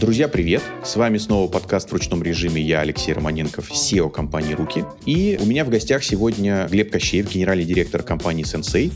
Друзья, привет! С вами снова подкаст в ручном режиме. Я Алексей Романенков, SEO компании «Руки». И у меня в гостях сегодня Глеб Кощеев, генеральный директор компании «Сенсей».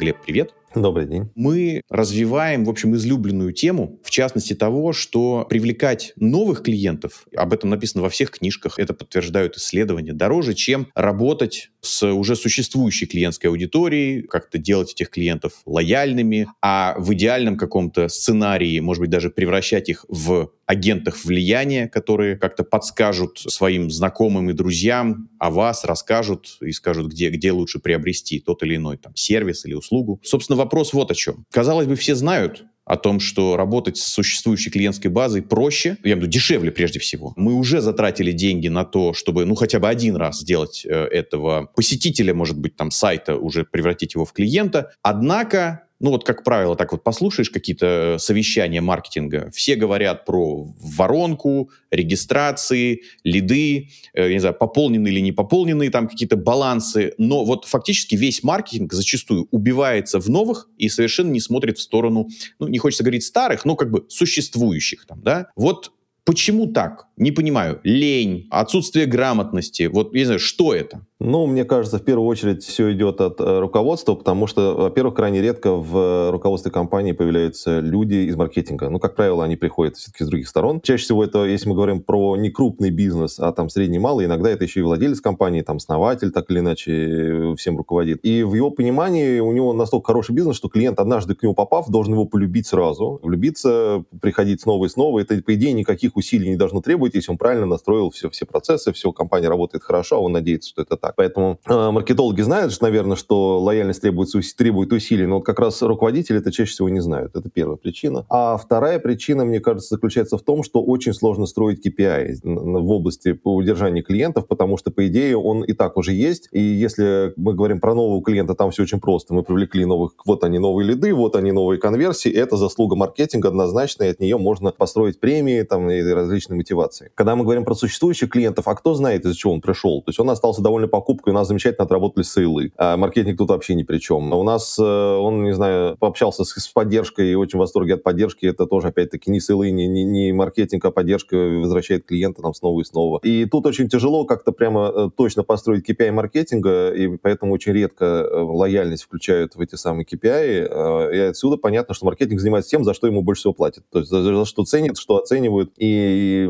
Глеб, привет! Добрый день. Мы развиваем, в общем, излюбленную тему, в частности того, что привлекать новых клиентов, об этом написано во всех книжках, это подтверждают исследования, дороже, чем работать с уже существующей клиентской аудиторией, как-то делать этих клиентов лояльными, а в идеальном каком-то сценарии, может быть, даже превращать их в агентах влияния, которые как-то подскажут своим знакомым и друзьям о вас, расскажут и скажут, где, где лучше приобрести тот или иной там, сервис или услугу. Собственно, вопрос вот о чем. Казалось бы, все знают о том, что работать с существующей клиентской базой проще, я имею в виду дешевле прежде всего. Мы уже затратили деньги на то, чтобы, ну, хотя бы один раз сделать э, этого посетителя, может быть, там, сайта, уже превратить его в клиента. Однако ну вот, как правило, так вот послушаешь какие-то совещания маркетинга, все говорят про воронку, регистрации, лиды, э, не знаю, пополненные или не пополненные там какие-то балансы, но вот фактически весь маркетинг зачастую убивается в новых и совершенно не смотрит в сторону, ну, не хочется говорить старых, но как бы существующих там, да. Вот почему так? Не понимаю. Лень, отсутствие грамотности, вот, я не знаю, что это? Ну, мне кажется, в первую очередь все идет от э, руководства, потому что, во-первых, крайне редко в э, руководстве компании появляются люди из маркетинга. Ну, как правило, они приходят все-таки с других сторон. Чаще всего это, если мы говорим про не крупный бизнес, а там средний малый, иногда это еще и владелец компании, там основатель так или иначе э, всем руководит. И в его понимании у него настолько хороший бизнес, что клиент, однажды к нему попав, должен его полюбить сразу. Влюбиться, приходить снова и снова. Это, по идее, никаких усилий не должно требовать, если он правильно настроил все, все процессы, все, компания работает хорошо, а он надеется, что это так так. Поэтому э, маркетологи знают, что, наверное, что лояльность требует, требует усилий, но вот как раз руководители это чаще всего не знают. Это первая причина. А вторая причина, мне кажется, заключается в том, что очень сложно строить KPI в области удержания клиентов, потому что, по идее, он и так уже есть. И если мы говорим про нового клиента, там все очень просто. Мы привлекли новых, вот они новые лиды, вот они новые конверсии. Это заслуга маркетинга однозначно, и от нее можно построить премии там, и различные мотивации. Когда мы говорим про существующих клиентов, а кто знает, из-за чего он пришел? То есть он остался довольно покупку, и у нас замечательно отработали сейлы. А маркетинг тут вообще ни при чем. У нас, э, он, не знаю, пообщался с, с поддержкой и очень в восторге от поддержки. Это тоже, опять-таки, не сейлы, не, не, не маркетинг, а поддержка возвращает клиента там снова и снова. И тут очень тяжело как-то прямо э, точно построить KPI маркетинга, и поэтому очень редко э, лояльность включают в эти самые KPI. И отсюда понятно, что маркетинг занимается тем, за что ему больше всего платят. То есть за, за что ценят, что оценивают. И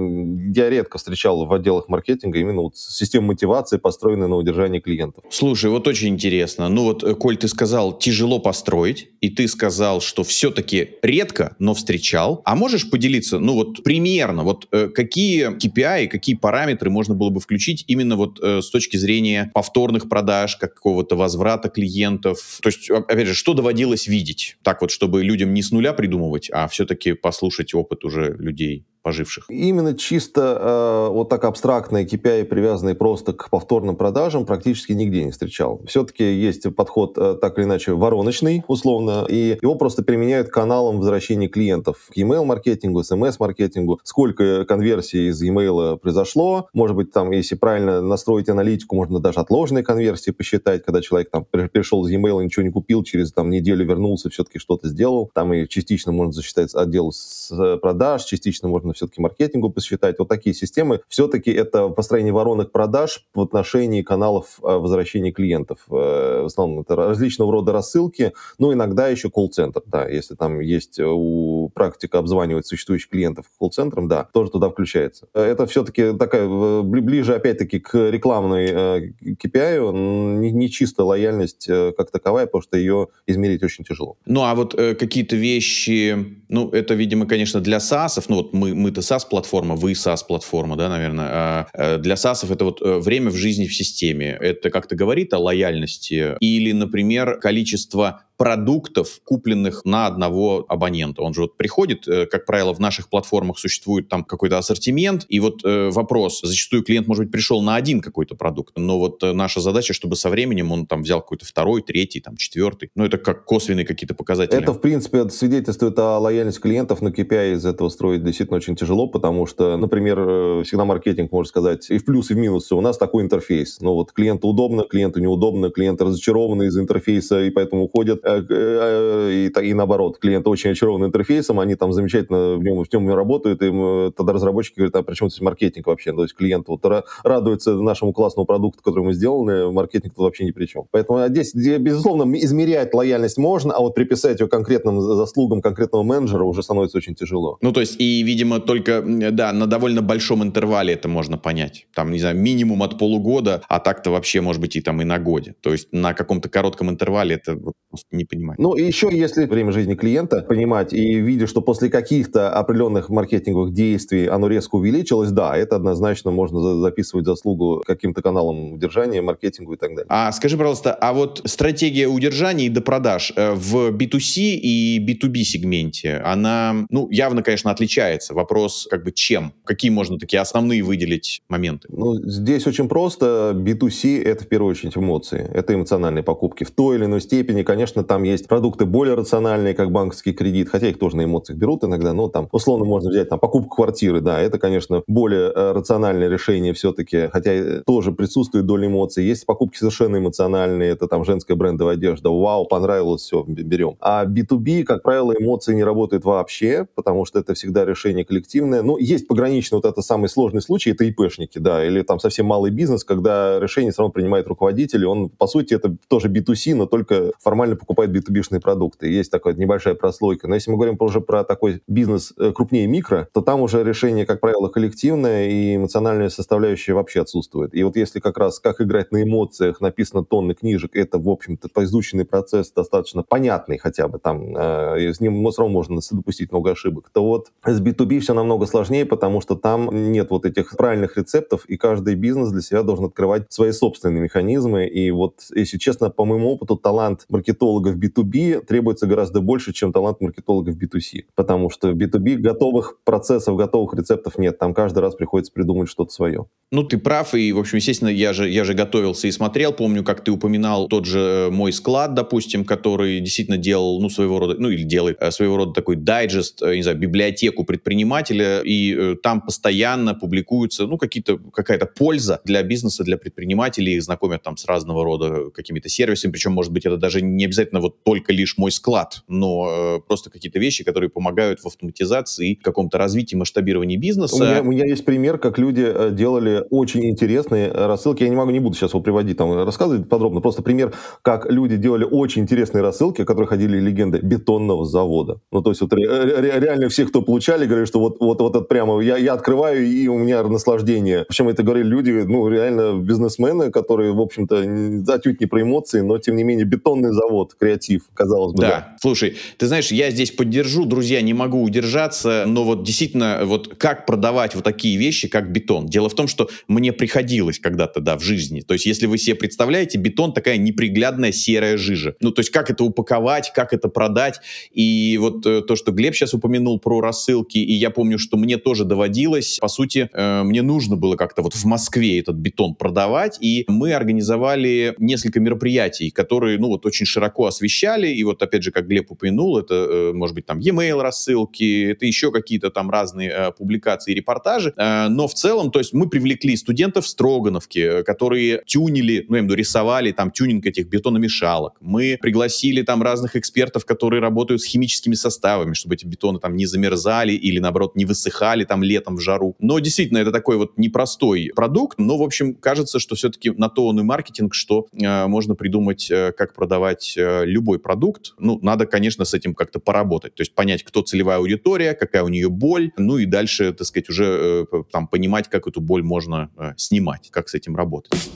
я редко встречал в отделах маркетинга именно вот систему мотивации, построенную на удержание клиентов. Слушай, вот очень интересно. Ну вот, э, Коль, ты сказал, тяжело построить, и ты сказал, что все-таки редко, но встречал. А можешь поделиться, ну вот примерно, вот э, какие KPI, какие параметры можно было бы включить именно вот э, с точки зрения повторных продаж, какого-то возврата клиентов? То есть, опять же, что доводилось видеть? Так вот, чтобы людям не с нуля придумывать, а все-таки послушать опыт уже людей поживших? Именно чисто э, вот так абстрактные KPI, привязанные просто к повторным продажам, практически нигде не встречал. Все-таки есть подход э, так или иначе вороночный, условно, и его просто применяют к каналам возвращения клиентов к email-маркетингу, смс-маркетингу. Сколько конверсий из email произошло, может быть, там, если правильно настроить аналитику, можно даже отложенные конверсии посчитать, когда человек там пришел из email, ничего не купил, через там неделю вернулся, все-таки что-то сделал. Там и частично можно засчитать отдел с продаж, частично можно можно все-таки маркетингу посчитать. Вот такие системы. Все-таки это построение воронок продаж в отношении каналов э, возвращения клиентов. Э, в основном это различного рода рассылки, ну, иногда еще колл-центр, да, если там есть э, у практика обзванивать существующих клиентов колл-центром, да, тоже туда включается. Это все-таки такая, ближе, опять-таки, к рекламной KPI, не, не чисто лояльность как таковая, потому что ее измерить очень тяжело. Ну, а вот э, какие-то вещи, ну, это, видимо, конечно, для САСов, ну, вот мы, мы-то SaaS-платформа, вы SaaS-платформа, да, наверное. А, а для SaaS это вот э, время в жизни в системе. Это как-то говорит о лояльности? Или, например, количество продуктов, купленных на одного абонента. Он же вот приходит, э, как правило, в наших платформах существует там какой-то ассортимент, и вот э, вопрос, зачастую клиент, может быть, пришел на один какой-то продукт, но вот э, наша задача, чтобы со временем он там взял какой-то второй, третий, там, четвертый. Ну, это как косвенные какие-то показатели. Это, в принципе, свидетельствует о лояльности клиентов, но KPI из этого строить действительно очень тяжело, потому что, например, всегда маркетинг может сказать и в плюс, и в минус, у нас такой интерфейс. Но вот клиенту удобно, клиенту неудобно, клиенты разочарованы из интерфейса и поэтому уходят и, и наоборот, клиенты очень очарованы интерфейсом, они там замечательно в нем, в нем работают, и тогда разработчики говорят, а при чем здесь маркетинг вообще? То есть клиент вот радуется нашему классному продукту, который мы сделали, маркетинг тут вообще ни при чем. Поэтому здесь, безусловно, измерять лояльность можно, а вот приписать ее конкретным заслугам конкретного менеджера уже становится очень тяжело. Ну, то есть, и, видимо, только, да, на довольно большом интервале это можно понять. Там, не знаю, минимум от полугода, а так-то вообще, может быть, и там и на годе. То есть на каком-то коротком интервале это просто не понимать. Ну, и еще, если время жизни клиента понимать и видя, что после каких-то определенных маркетинговых действий оно резко увеличилось, да, это однозначно можно записывать заслугу каким-то каналам удержания, маркетингу и так далее. А скажи, пожалуйста, а вот стратегия удержания и до продаж э, в B2C и B2B сегменте, она, ну, явно, конечно, отличается. Вопрос, как бы, чем? Какие можно такие основные выделить моменты? Ну, здесь очень просто. B2C — это, в первую очередь, эмоции. Это эмоциональные покупки. В той или иной степени, конечно, там есть продукты более рациональные, как банковский кредит, хотя их тоже на эмоциях берут иногда, но там, условно, можно взять там покупку квартиры, да, это, конечно, более э, рациональное решение все-таки, хотя э, тоже присутствует доля эмоций. Есть покупки совершенно эмоциональные, это там женская брендовая одежда, вау, понравилось, все, берем. А B2B, как правило, эмоции не работают вообще, потому что это всегда решение коллективное. Ну, есть пограничный вот это самый сложный случай, это ИПшники, да, или там совсем малый бизнес, когда решение все равно принимает руководитель, и он, по сути, это тоже B2C, но только формально покупает B2B-шные продукты. Есть такая небольшая прослойка. Но если мы говорим уже про такой бизнес э, крупнее микро, то там уже решение, как правило, коллективное, и эмоциональная составляющая вообще отсутствует. И вот если как раз как играть на эмоциях написано тонны книжек, это, в общем-то, изученный процесс достаточно понятный хотя бы, там, э, с ним все равно можно допустить много ошибок, то вот с B2B все намного сложнее, потому что там нет вот этих правильных рецептов, и каждый бизнес для себя должен открывать свои собственные механизмы. И вот, если честно, по моему опыту, талант маркетолога в B2B требуется гораздо больше, чем талант маркетолога в B2C. Потому что в B2B готовых процессов, готовых рецептов нет. Там каждый раз приходится придумать что-то свое. Ну, ты прав, и, в общем, естественно, я же, я же готовился и смотрел. Помню, как ты упоминал тот же э, мой склад, допустим, который действительно делал, ну, своего рода, ну, или делает э, своего рода такой дайджест, э, не знаю, библиотеку предпринимателя, и там постоянно публикуются, ну, какие-то, какая-то польза для бизнеса, для предпринимателей, их знакомят там с разного рода какими-то сервисами, причем, может быть, это даже не обязательно вот только лишь мой склад, но э, просто какие-то вещи, которые помогают в автоматизации, каком-то развитии, масштабировании бизнеса. У меня, у меня есть пример, как люди э, делали очень интересные рассылки, я не могу, не буду сейчас его приводить, там, рассказывать подробно, просто пример, как люди делали очень интересные рассылки, о которых ходили легенды бетонного завода. Ну, то есть вот ре, ре, реально все, кто получали, говорят, что вот, вот, вот это прямо, я, я открываю, и у меня наслаждение. Причем это говорили люди, ну, реально бизнесмены, которые, в общем-то, отнюдь не про эмоции, но, тем не менее, бетонный завод, креатив, казалось бы. Да. да. Слушай, ты знаешь, я здесь поддержу, друзья, не могу удержаться, но вот действительно, вот как продавать вот такие вещи, как бетон? Дело в том, что мне приходилось когда-то, да, в жизни. То есть, если вы себе представляете, бетон такая неприглядная серая жижа. Ну, то есть, как это упаковать, как это продать. И вот э, то, что Глеб сейчас упомянул про рассылки, и я помню, что мне тоже доводилось, по сути, э, мне нужно было как-то вот в Москве этот бетон продавать, и мы организовали несколько мероприятий, которые, ну, вот очень широко освещали, и вот, опять же, как Глеб упомянул, это, э, может быть, там, e-mail рассылки, это еще какие-то там разные э, публикации, репортажи, э, но в целом, то есть мы привлекли студентов Строгановки, которые тюнили, ну, я имею в виду, рисовали там тюнинг этих бетономешалок, мы пригласили там разных экспертов, которые работают с химическими составами, чтобы эти бетоны там не замерзали или, наоборот, не высыхали там летом в жару. Но действительно, это такой вот непростой продукт, но, в общем, кажется, что все-таки на то он и маркетинг, что э, можно придумать, э, как продавать любой продукт. Ну, надо, конечно, с этим как-то поработать, то есть понять, кто целевая аудитория, какая у нее боль, ну и дальше, так сказать, уже э, там понимать, как эту боль можно э, снимать, как с этим работать.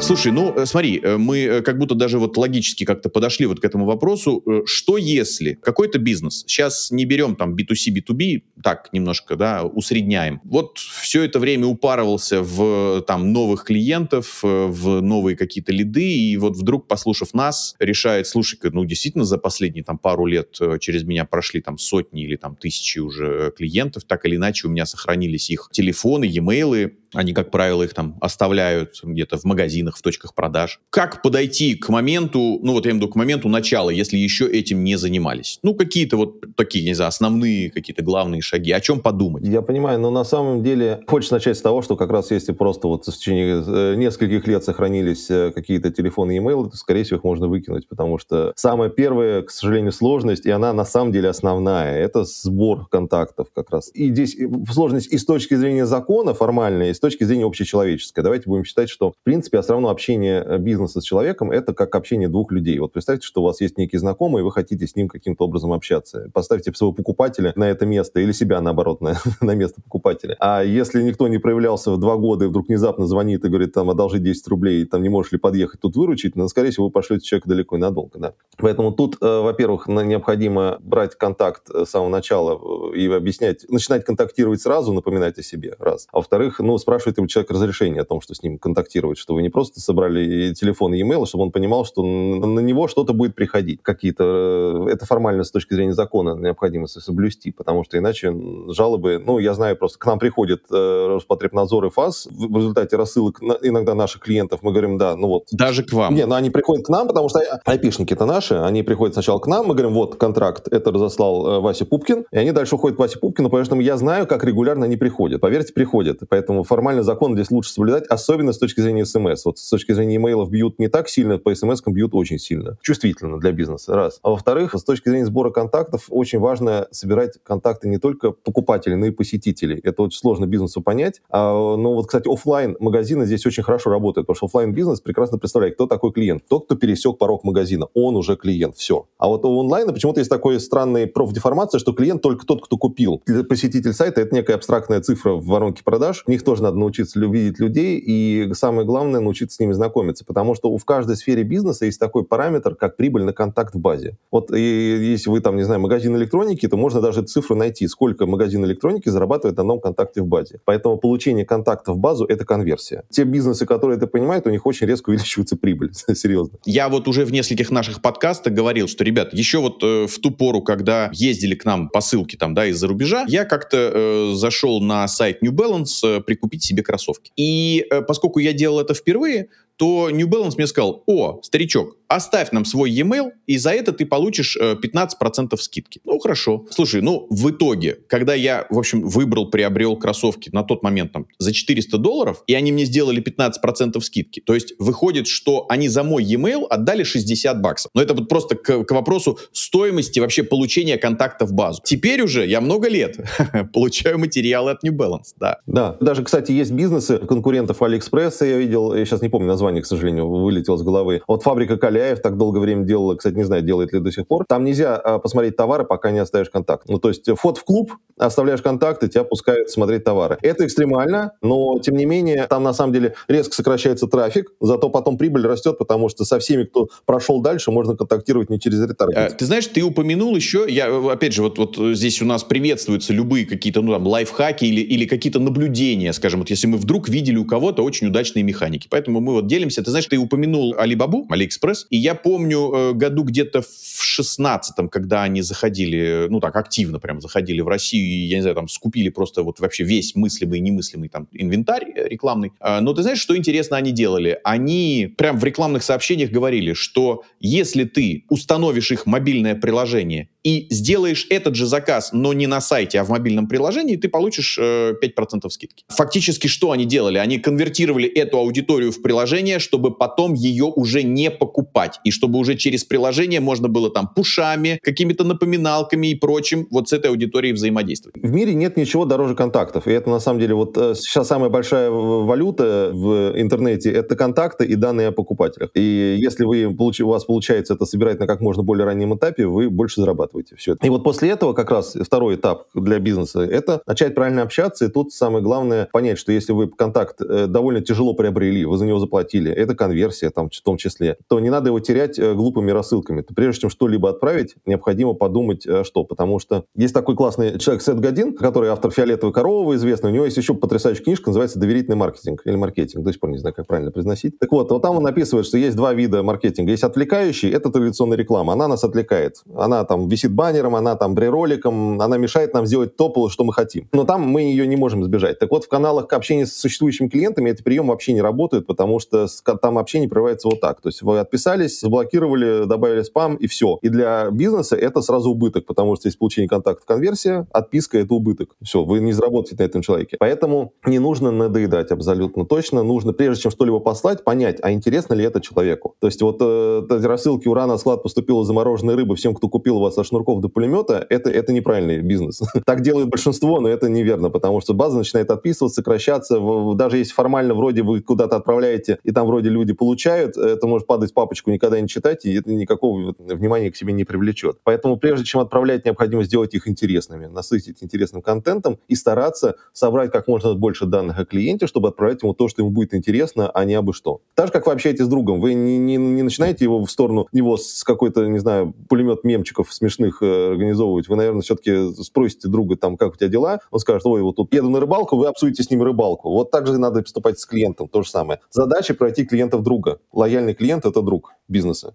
Слушай, ну э, смотри, э, мы э, как будто даже вот логически как-то подошли вот к этому вопросу. Что если какой-то бизнес, сейчас не берем там B2C, B2B, так немножко, да, усредняем. Вот все это время упарывался в там новых клиентов, в новые какие-то лиды, и вот вдруг, послушав нас, решает, слушай, ну действительно за последние там пару лет через меня прошли там сотни или там тысячи уже клиентов, так или иначе у меня сохранились их телефоны, e-mail, они, как правило, их там оставляют где-то в магазинах, в точках продаж. Как подойти к моменту, ну вот я имею в виду к моменту начала, если еще этим не занимались? Ну, какие-то вот такие, не знаю, основные, какие-то главные шаги, о чем подумать. Я понимаю, но на самом деле хочется начать с того, что как раз если просто вот в течение э, нескольких лет сохранились э, какие-то телефоны и имейлы, то, скорее всего, их можно выкинуть, потому что самое первое, к сожалению, сложность, и она на самом деле основная, это сбор контактов как раз. И здесь сложность и с точки зрения закона формальная, и с точки зрения общечеловеческой. Давайте будем считать, что, в принципе, все равно общение э, бизнеса с человеком — это как общение двух людей. Вот представьте, что у вас есть некий знакомый, и вы хотите с ним каким-то образом общаться. Поставьте своего покупателя на это место или себя, наоборот, на, на место покупателя. А если никто не проявлялся в два года и вдруг внезапно звонит и говорит, там, одолжи 10 рублей, там, не можешь ли подъехать тут выручить, ну, скорее всего, вы пошлете человека далеко и надолго, да. Поэтому тут, э, во-первых, необходимо брать контакт э, с самого начала э, и объяснять, начинать контактировать сразу, напоминать о себе, раз. А во-вторых, ну, спрашивать у человека разрешение о том, что с ним контактировать, что вы не просто собрали телефон и e-mail, чтобы он понимал, что на него что-то будет приходить. Какие-то... Это формально с точки зрения закона необходимо соблюсти, потому что иначе жалобы... Ну, я знаю, просто к нам приходит э, Роспотребнадзор и ФАС в результате рассылок на, иногда наших клиентов. Мы говорим, да, ну вот... Даже к вам? Не, ну они приходят к нам, потому что айпишники это наши, они приходят сначала к нам, мы говорим, вот контракт, это разослал э, Вася Пупкин, и они дальше уходят к Васе Пупкину, потому что я знаю, как регулярно они приходят. Поверьте, приходят. Поэтому формально закон здесь лучше соблюдать, особенно с точки зрения смс. Вот с точки зрения имейлов бьют не так сильно, по смс бьют очень сильно. Чувствительно для бизнеса, раз. А во-вторых, с точки зрения сбора контактов, очень важно собирать контакты не только покупателей, но и посетителей. Это очень сложно бизнесу понять. А, ну вот, кстати, офлайн магазины здесь очень хорошо работают, потому что офлайн бизнес прекрасно представляет, кто такой клиент. Тот, кто пересек порог магазина, он уже клиент, все. А вот у онлайна почему-то есть такой странный профдеформация, что клиент только тот, кто купил. Посетитель сайта — это некая абстрактная цифра в воронке продаж. В них тоже надо научиться видеть людей, и самое главное — научиться с ними знакомиться, потому что в каждой сфере бизнеса есть такой параметр, как прибыль на контакт в базе. Вот и если вы там, не знаю, магазин электроники, то можно даже цифру найти, сколько магазин электроники зарабатывает на одном контакте в базе. Поэтому получение контакта в базу — это конверсия. Те бизнесы, которые это понимают, у них очень резко увеличивается прибыль, серьезно. Я вот уже в нескольких наших подкастах говорил, что, ребят, еще вот э, в ту пору, когда ездили к нам посылки там, да, из-за рубежа, я как-то э, зашел на сайт New Balance э, прикупить себе кроссовки. И э, поскольку я делал это впервые, то New Balance мне сказал, о, старичок, оставь нам свой e-mail, и за это ты получишь э, 15% скидки. Ну, хорошо. Слушай, ну, в итоге, когда я, в общем, выбрал, приобрел кроссовки на тот момент там за 400 долларов, и они мне сделали 15% скидки, то есть выходит, что они за мой e-mail отдали 60 баксов. Но это вот просто к, к вопросу стоимости вообще получения контакта в базу. Теперь уже я много лет получаю материалы от New Balance, да. Да, даже, кстати, есть бизнесы конкурентов AliExpress, я видел, я сейчас не помню название, к сожалению, вылетело с головы. Вот фабрика Кали Каляев так долгое время делала, кстати, не знаю, делает ли до сих пор. Там нельзя а, посмотреть товары, пока не оставишь контакт. Ну, то есть вход в клуб, оставляешь контакты, тебя пускают смотреть товары. Это экстремально, но, тем не менее, там, на самом деле, резко сокращается трафик, зато потом прибыль растет, потому что со всеми, кто прошел дальше, можно контактировать не через ретаргет. А, ты знаешь, ты упомянул еще, я, опять же, вот, вот здесь у нас приветствуются любые какие-то, ну, там, лайфхаки или, или какие-то наблюдения, скажем, вот если мы вдруг видели у кого-то очень удачные механики. Поэтому мы вот делимся. Ты знаешь, ты упомянул Алибабу, Алиэкспресс, и я помню э, году где-то в шестнадцатом, когда они заходили, ну так, активно прям заходили в Россию, и, я не знаю, там, скупили просто вот вообще весь мыслимый и немыслимый там инвентарь э, рекламный. А, но ты знаешь, что интересно они делали? Они прям в рекламных сообщениях говорили, что если ты установишь их мобильное приложение и сделаешь этот же заказ, но не на сайте, а в мобильном приложении, ты получишь э, 5% скидки. Фактически что они делали? Они конвертировали эту аудиторию в приложение, чтобы потом ее уже не покупать, и чтобы уже через приложение можно было там пушами, какими-то напоминалками и прочим вот с этой аудиторией взаимодействовать. В мире нет ничего дороже контактов, и это на самом деле вот э, сейчас самая большая валюта в интернете — это контакты и данные о покупателях. И если вы, у вас получается это собирать на как можно более раннем этапе, вы больше зарабатываете все это. И вот после этого как раз второй этап для бизнеса — это начать правильно общаться, и тут самое главное понять, что если вы контакт э, довольно тяжело приобрели, вы за него заплатили, это конверсия там в том числе, то не надо его терять э, глупыми рассылками. Прежде чем что-либо отправить, необходимо подумать, э, что. Потому что есть такой классный человек Сет Годин, который автор «Фиолетовой коровы» известный. У него есть еще потрясающая книжка, называется «Доверительный маркетинг» или «Маркетинг». До сих пор не знаю, как правильно произносить. Так вот, вот там он описывает, что есть два вида маркетинга. Есть отвлекающий, это традиционная реклама. Она нас отвлекает. Она там висит баннером, она там брероликом, она мешает нам сделать то, что мы хотим. Но там мы ее не можем избежать. Так вот, в каналах общения с существующими клиентами эти приемы вообще не работают, потому что там общение прерывается вот так. То есть вы отписали, подписались, заблокировали, добавили спам и все. И для бизнеса это сразу убыток, потому что есть получение контактов конверсия, отписка — это убыток. Все, вы не заработаете на этом человеке. Поэтому не нужно надоедать абсолютно точно. Нужно, прежде чем что-либо послать, понять, а интересно ли это человеку. То есть вот э, рассылки «Ура, на склад поступила замороженная рыба всем, кто купил у вас от шнурков до пулемета», это, это неправильный бизнес. так делает большинство, но это неверно, потому что база начинает отписываться, сокращаться. Даже если формально вроде вы куда-то отправляете, и там вроде люди получают, это может падать в папочку, никогда не читайте, и это никакого внимания к себе не привлечет. Поэтому прежде чем отправлять, необходимо сделать их интересными, насытить интересным контентом и стараться собрать как можно больше данных о клиенте, чтобы отправлять ему то, что ему будет интересно, а не абы что. Так же, как вы общаетесь с другом, вы не, не, не начинаете его в сторону него с какой-то, не знаю, пулемет мемчиков смешных э, организовывать. Вы, наверное, все-таки спросите друга, там, как у тебя дела? Он скажет, ой, вот тут еду на рыбалку, вы обсудите с ним рыбалку. Вот так же надо поступать с клиентом, то же самое. Задача пройти клиента в друга. Лояльный клиент — это друг бизнеса.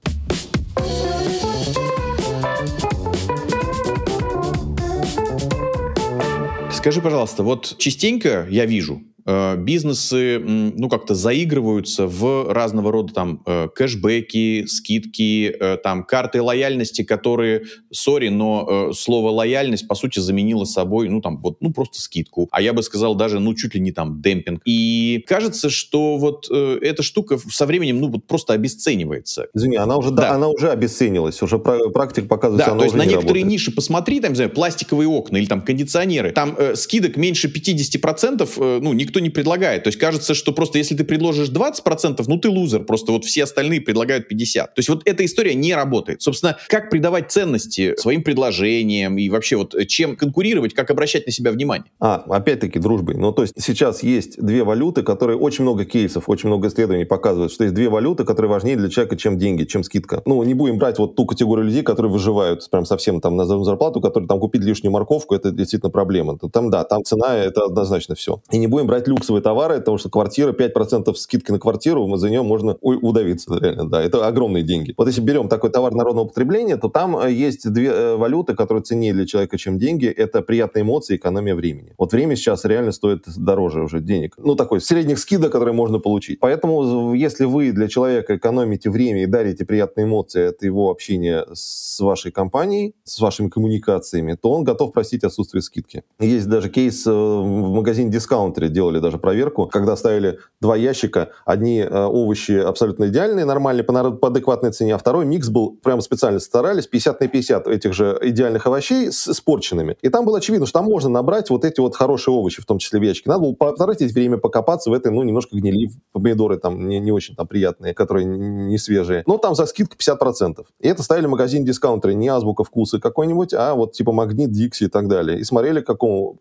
Скажи, пожалуйста, вот частенько я вижу, бизнесы, ну, как-то заигрываются в разного рода там э, кэшбэки, скидки, э, там карты лояльности, которые, сори, но слово лояльность, по сути, заменило собой, ну, там, вот, ну, просто скидку. А я бы сказал даже, ну, чуть ли не там демпинг. И кажется, что вот эта штука со временем, ну, вот просто обесценивается. Извини, она уже, да. Да, она уже обесценилась, уже практика показывает, да, что она то есть на некоторые работает. ниши посмотри, там, не знаю, пластиковые окна или там кондиционеры, там э, скидок меньше 50%, э, ну, никто никто не предлагает. То есть кажется, что просто если ты предложишь 20%, ну ты лузер, просто вот все остальные предлагают 50%. То есть вот эта история не работает. Собственно, как придавать ценности своим предложениям и вообще вот чем конкурировать, как обращать на себя внимание? А, опять-таки дружбой. Ну, то есть сейчас есть две валюты, которые очень много кейсов, очень много исследований показывают, что есть две валюты, которые важнее для человека, чем деньги, чем скидка. Ну, не будем брать вот ту категорию людей, которые выживают прям совсем там на зарплату, которые там купить лишнюю морковку, это действительно проблема. Там, да, там цена, это однозначно все. И не будем брать брать люксовые товары, потому что квартира, 5% скидки на квартиру, за нее можно удавиться, реально, да, это огромные деньги. Вот если берем такой товар народного потребления, то там э, есть две э, валюты, которые ценнее для человека, чем деньги, это приятные эмоции, экономия времени. Вот время сейчас реально стоит дороже уже денег. Ну, такой средних скидок, которые можно получить. Поэтому, если вы для человека экономите время и дарите приятные эмоции от его общения с вашей компанией, с вашими коммуникациями, то он готов простить отсутствие скидки. Есть даже кейс э, в магазине дискаунтере делали делали даже проверку, когда ставили два ящика, одни э, овощи абсолютно идеальные, нормальные, по, по адекватной цене, а второй микс был, прямо специально старались, 50 на 50 этих же идеальных овощей с испорченными. И там было очевидно, что там можно набрать вот эти вот хорошие овощи, в том числе в ящике. Надо было потратить время покопаться в этой, ну, немножко гнили, помидоры там не, не очень там приятные, которые не свежие. Но там за скидку 50%. И это ставили магазин дискаунтеры, не азбука вкуса какой-нибудь, а вот типа Магнит, Дикси и так далее. И смотрели, к какому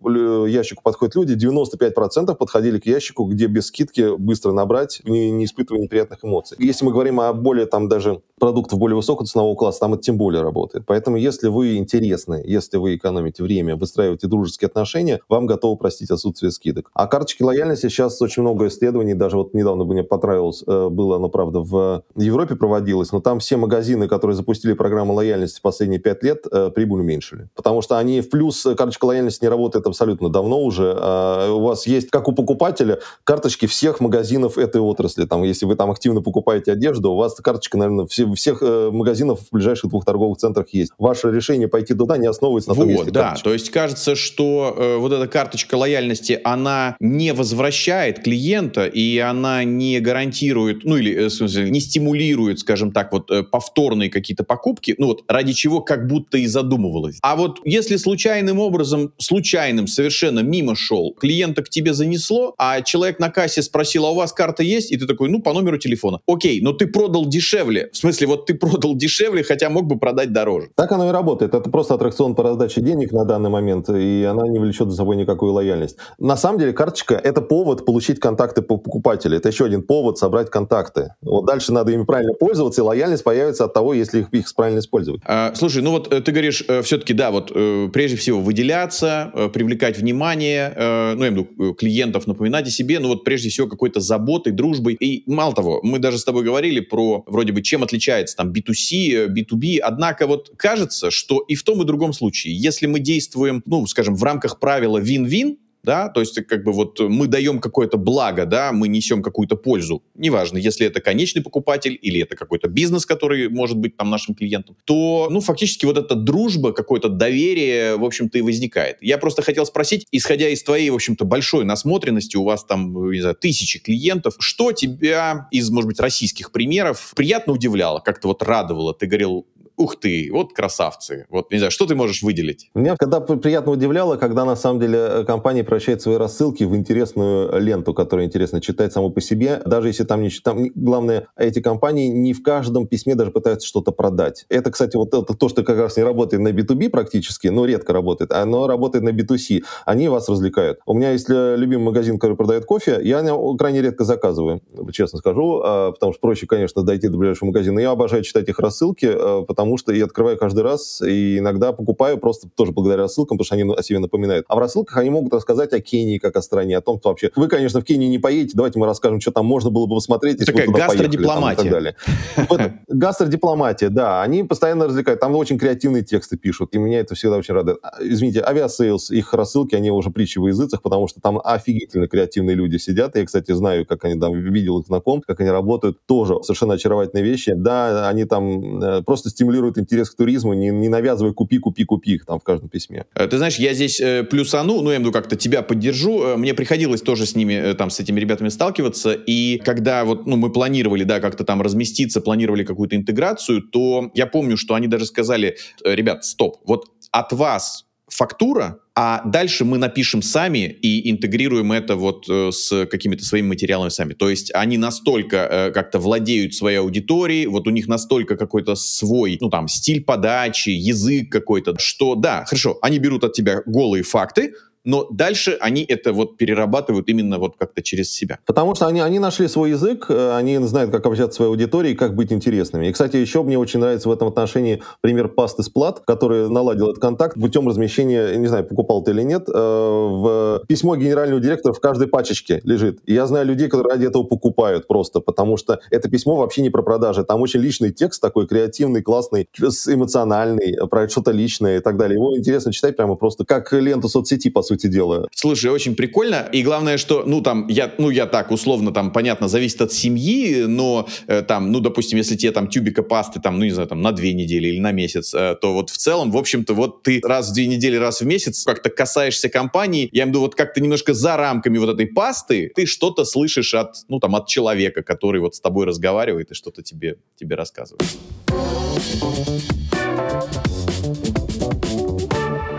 ящику подходят люди, 95% подходили к ящику, где без скидки быстро набрать, не, не испытывая неприятных эмоций. Если мы говорим о более там даже продуктов более высокого ценового класса, там это тем более работает. Поэтому если вы интересны, если вы экономите время, выстраиваете дружеские отношения, вам готовы простить отсутствие скидок. А карточки лояльности сейчас очень много исследований, даже вот недавно мне понравилось, э, было оно, правда, в Европе проводилось, но там все магазины, которые запустили программу лояльности последние пять лет, э, прибыль уменьшили. Потому что они в плюс, э, карточка лояльности не работает абсолютно давно уже. А у вас есть, как у покупателя карточки всех магазинов этой отрасли. Там, если вы там активно покупаете одежду, у вас карточка, наверное, все, всех э, магазинов в ближайших двух торговых центрах есть. Ваше решение пойти туда не основывается на том, вот, есть да. карточка. То есть кажется, что э, вот эта карточка лояльности, она не возвращает клиента, и она не гарантирует, ну или, э, в смысле, не стимулирует, скажем так, вот э, повторные какие-то покупки, ну вот ради чего как будто и задумывалась. А вот если случайным образом, случайным совершенно мимо шел, клиента к тебе занесли, занесло, а человек на кассе спросил, а у вас карта есть? И ты такой, ну, по номеру телефона. Окей, но ты продал дешевле. В смысле, вот ты продал дешевле, хотя мог бы продать дороже. Так оно и работает. Это просто аттракцион по раздаче денег на данный момент, и она не влечет за собой никакую лояльность. На самом деле, карточка — это повод получить контакты по покупателя. Это еще один повод собрать контакты. Вот дальше надо ими правильно пользоваться, и лояльность появится от того, если их, их правильно использовать. А, слушай, ну вот э, ты говоришь, э, все-таки, да, вот э, прежде всего выделяться, привлекать внимание, ну, я имею в виду клиентов, клиентов, напоминать о себе, ну вот прежде всего какой-то заботой, дружбой. И мало того, мы даже с тобой говорили про вроде бы чем отличается там B2C, B2B, однако вот кажется, что и в том и другом случае, если мы действуем, ну, скажем, в рамках правила win-win, да, то есть как бы вот мы даем какое-то благо, да, мы несем какую-то пользу, неважно, если это конечный покупатель или это какой-то бизнес, который может быть там нашим клиентом, то, ну, фактически вот эта дружба, какое-то доверие, в общем-то, и возникает. Я просто хотел спросить, исходя из твоей, в общем-то, большой насмотренности, у вас там, не знаю, тысячи клиентов, что тебя из, может быть, российских примеров приятно удивляло, как-то вот радовало? Ты говорил, ух ты, вот красавцы. Вот, не знаю, что ты можешь выделить? Меня когда приятно удивляло, когда на самом деле э, компания превращает свои рассылки в интересную ленту, которую интересно читать саму по себе, даже если там не там, главное, эти компании не в каждом письме даже пытаются что-то продать. Это, кстати, вот это то, что как раз не работает на B2B практически, но редко работает, оно работает на B2C. Они вас развлекают. У меня есть э, любимый магазин, который продает кофе, я крайне редко заказываю, честно скажу, а, потому что проще, конечно, дойти до ближайшего магазина. Я обожаю читать их рассылки, э, потому потому что я открываю каждый раз и иногда покупаю просто тоже благодаря рассылкам, потому что они о себе напоминают. А в рассылках они могут рассказать о Кении как о стране, о том, что вообще... Вы, конечно, в Кении не поедете, давайте мы расскажем, что там можно было бы посмотреть, если Такая вы туда гастродипломатия. Поехали, там, и так далее. Гастродипломатия, да. Они постоянно развлекают. Там очень креативные тексты пишут, и меня это всегда очень радует. А, извините, Aviasales, их рассылки, они уже притчи в языцах, потому что там офигительно креативные люди сидят. Я, кстати, знаю, как они там, видел их знаком, как они работают. Тоже совершенно очаровательные вещи. Да, они там э, просто стимулируют интерес к туризму, не, не навязывай купи, купи, купи их там в каждом письме. Э, ты знаешь, я здесь э, плюсану, ну, я имею как-то тебя поддержу. Э, мне приходилось тоже с ними, э, там, с этими ребятами сталкиваться, и когда вот, ну, мы планировали, да, как-то там разместиться, планировали какую-то интеграцию, то я помню, что они даже сказали, ребят, стоп, вот от вас фактура, а дальше мы напишем сами и интегрируем это вот э, с какими-то своими материалами сами. То есть они настолько э, как-то владеют своей аудиторией, вот у них настолько какой-то свой, ну там, стиль подачи, язык какой-то, что да, хорошо, они берут от тебя голые факты, но дальше они это вот перерабатывают именно вот как-то через себя. Потому что они, они нашли свой язык, э, они знают, как общаться с своей аудиторией, как быть интересными. И, кстати, еще мне очень нравится в этом отношении пример пасты Сплат, который наладил этот контакт путем размещения, не знаю, покупал ты или нет, э, в письмо генерального директора в каждой пачечке лежит. И я знаю людей, которые ради этого покупают просто, потому что это письмо вообще не про продажи. Там очень личный текст такой креативный, классный, эмоциональный, про что-то личное и так далее. Его интересно читать прямо просто как ленту соцсети, по сути сути дела. Слушай, очень прикольно. И главное, что, ну, там, я, ну, я так, условно, там, понятно, зависит от семьи, но э, там, ну, допустим, если тебе там тюбика пасты, там, ну, не знаю, там, на две недели или на месяц, э, то вот в целом, в общем-то, вот ты раз в две недели, раз в месяц как-то касаешься компании, я имею в виду, вот как-то немножко за рамками вот этой пасты, ты что-то слышишь от, ну, там, от человека, который вот с тобой разговаривает и что-то тебе, тебе рассказывает.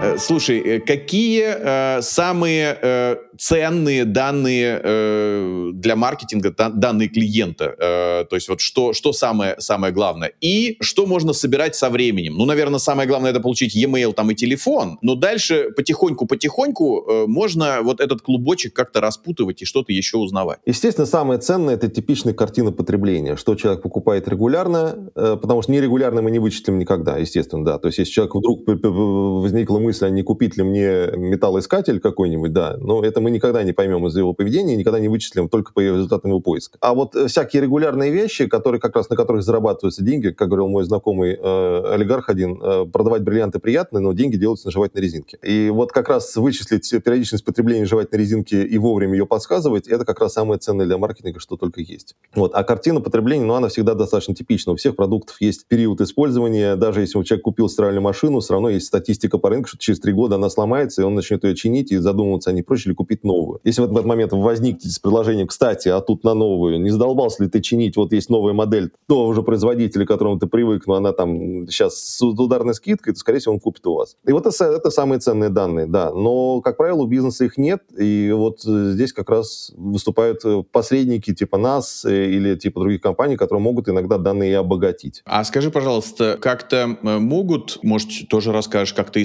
Э, слушай, э, какие э, самые э, ценные данные э, для маркетинга, да, данные клиента? Э, то есть вот что, что самое, самое главное? И что можно собирать со временем? Ну, наверное, самое главное это получить e-mail там и телефон, но дальше потихоньку-потихоньку можно вот этот клубочек как-то распутывать и что-то еще узнавать. Естественно, самое ценное это типичная картина потребления, что человек покупает регулярно, потому что нерегулярно мы не вычислим никогда, естественно, да. То есть если человек вдруг возникла мысль мысль, а не купить ли мне металлоискатель какой-нибудь, да, но это мы никогда не поймем из его поведения, никогда не вычислим только по результатам его поиска. А вот э, всякие регулярные вещи, которые как раз на которых зарабатываются деньги, как говорил мой знакомый э, олигарх один, э, продавать бриллианты приятно, но деньги делаются на жевательной резинке. И вот как раз вычислить периодичность потребления жевательной резинки и вовремя ее подсказывать, это как раз самое ценное для маркетинга, что только есть. Вот. А картина потребления, ну, она всегда достаточно типична. У всех продуктов есть период использования. Даже если человек купил стиральную машину, все равно есть статистика по рынку, что через три года она сломается, и он начнет ее чинить и задумываться, а не проще ли купить новую. Если в этот момент вы возникнете с предложением, кстати, а тут на новую, не задолбался ли ты чинить, вот есть новая модель того же производителя, к которому ты привык, но она там сейчас с ударной скидкой, то, скорее всего, он купит у вас. И вот это, это самые ценные данные, да. Но, как правило, у бизнеса их нет, и вот здесь как раз выступают посредники типа нас э, или типа других компаний, которые могут иногда данные и обогатить. А скажи, пожалуйста, как-то э, могут, может, тоже расскажешь, как-то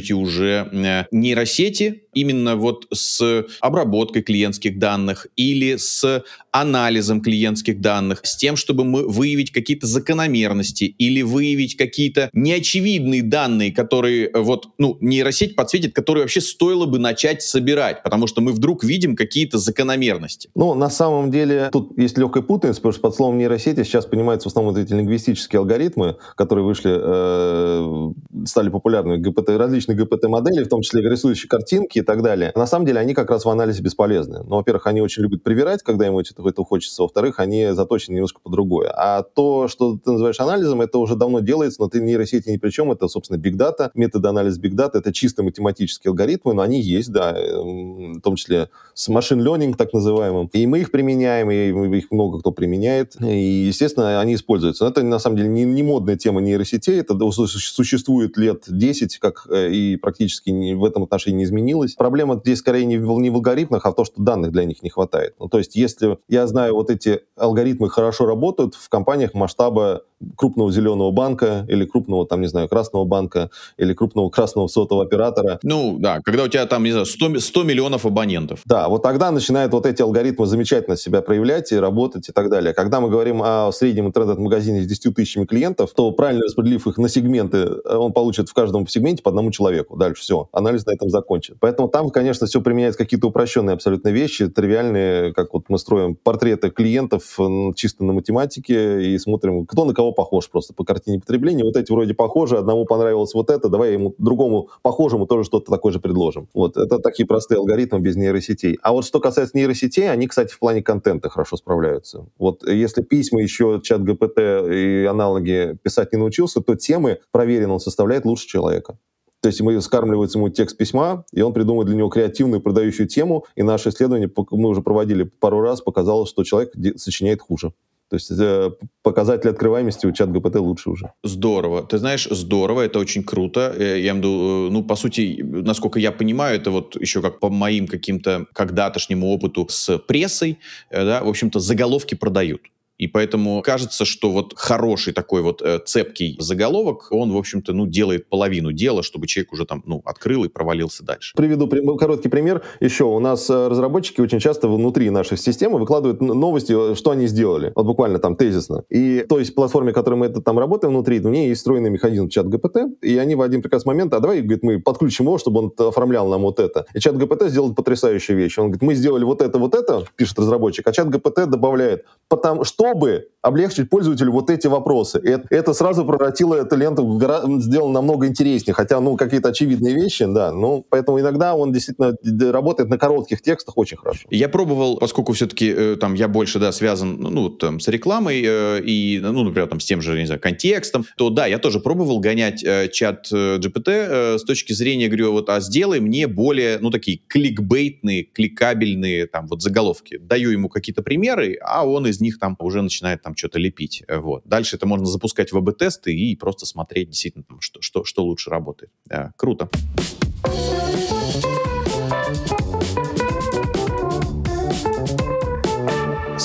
используете уже э, нейросети именно вот с обработкой клиентских данных или с анализом клиентских данных, с тем, чтобы мы выявить какие-то закономерности или выявить какие-то неочевидные данные, которые э, вот, ну, нейросеть подсветит, которые вообще стоило бы начать собирать, потому что мы вдруг видим какие-то закономерности. Ну, на самом деле, тут есть легкая путаница, потому что под словом нейросети сейчас понимаются в основном эти лингвистические алгоритмы, которые вышли, э, стали популярными, ГПТ, различные ГПТ-модели, в том числе рисующие картинки и так далее. На самом деле они как раз в анализе бесполезны. Ну, во-первых, они очень любят привирать, когда им это хочется. Во-вторых, они заточены немножко по другое. А то, что ты называешь анализом, это уже давно делается, но ты нейросети ни при чем. Это, собственно, big data, методы анализа big data, это чисто математические алгоритмы, но они есть, да, в том числе с машин learning, так называемым. И мы их применяем, и их много кто применяет. И, естественно, они используются. Но это, на самом деле, не, не модная тема нейросетей. Это существует лет 10, как э, и практически в этом отношении не изменилось. Проблема здесь скорее не в, не в алгоритмах, а в том, что данных для них не хватает. Ну, то есть, если я знаю, вот эти алгоритмы хорошо работают в компаниях масштаба крупного зеленого банка или крупного, там, не знаю, красного банка или крупного красного сотового оператора. Ну, да, когда у тебя там, не знаю, 100, 100 миллионов абонентов. Да, вот тогда начинают вот эти алгоритмы замечательно себя проявлять и работать и так далее. Когда мы говорим о среднем интернет-магазине с 10 тысячами клиентов, то правильно распределив их на сегменты, он получит в каждом сегменте по одному человеку. Дальше все, анализ на этом закончен. Поэтому там, конечно, все применяется какие-то упрощенные абсолютно вещи, тривиальные, как вот мы строим портреты клиентов чисто на математике и смотрим, кто на кого похож просто по картине потребления. Вот эти вроде похожи, одному понравилось вот это, давай ему другому похожему тоже что-то такое же предложим. Вот, это такие простые алгоритмы без нейросетей. А вот что касается нейросетей, они, кстати, в плане контента хорошо справляются. Вот если письма еще чат ГПТ и аналоги писать не научился, то темы проверенно он составляет лучше человека. То есть мы скармливается ему текст письма, и он придумывает для него креативную продающую тему, и наше исследование, мы уже проводили пару раз, показало, что человек сочиняет хуже. То есть э, показатели открываемости у чат ГПТ лучше уже. Здорово. Ты знаешь, здорово, это очень круто. Э, я имею в виду, э, ну, по сути, насколько я понимаю, это вот еще как по моим каким-то когда-тошнему опыту с прессой, да, в общем-то, заголовки продают. И поэтому кажется, что вот хороший такой вот э, цепкий заголовок, он, в общем-то, ну, делает половину дела, чтобы человек уже там, ну, открыл и провалился дальше. Приведу при- короткий пример. Еще у нас э, разработчики очень часто внутри нашей системы выкладывают новости, э, что они сделали. Вот буквально там тезисно. И то есть платформе, которой мы это там работаем внутри, в ней есть встроенный механизм чат ГПТ, и они в один прекрасный момент, а давай, говорит, мы подключим его, чтобы он оформлял нам вот это. И чат ГПТ сделал потрясающую вещь. Он говорит, мы сделали вот это, вот это, пишет разработчик, а чат ГПТ добавляет, потому что чтобы облегчить пользователю вот эти вопросы. Это, это сразу превратило эту ленту, сделано намного интереснее, хотя, ну, какие-то очевидные вещи, да, ну, поэтому иногда он действительно работает на коротких текстах очень хорошо. Я пробовал, поскольку все-таки э, там я больше, да, связан, ну, там, с рекламой э, и, ну, например, там, с тем же, не знаю, контекстом, то, да, я тоже пробовал гонять э, чат GPT э, с точки зрения, говорю, вот, а сделай мне более, ну, такие кликбейтные, кликабельные, там, вот, заголовки. Даю ему какие-то примеры, а он из них там уже начинает там что-то лепить. Э, вот. Дальше это можно запускать в АБ-тесты и просто смотреть действительно, там, что, что, что лучше работает. Да, круто.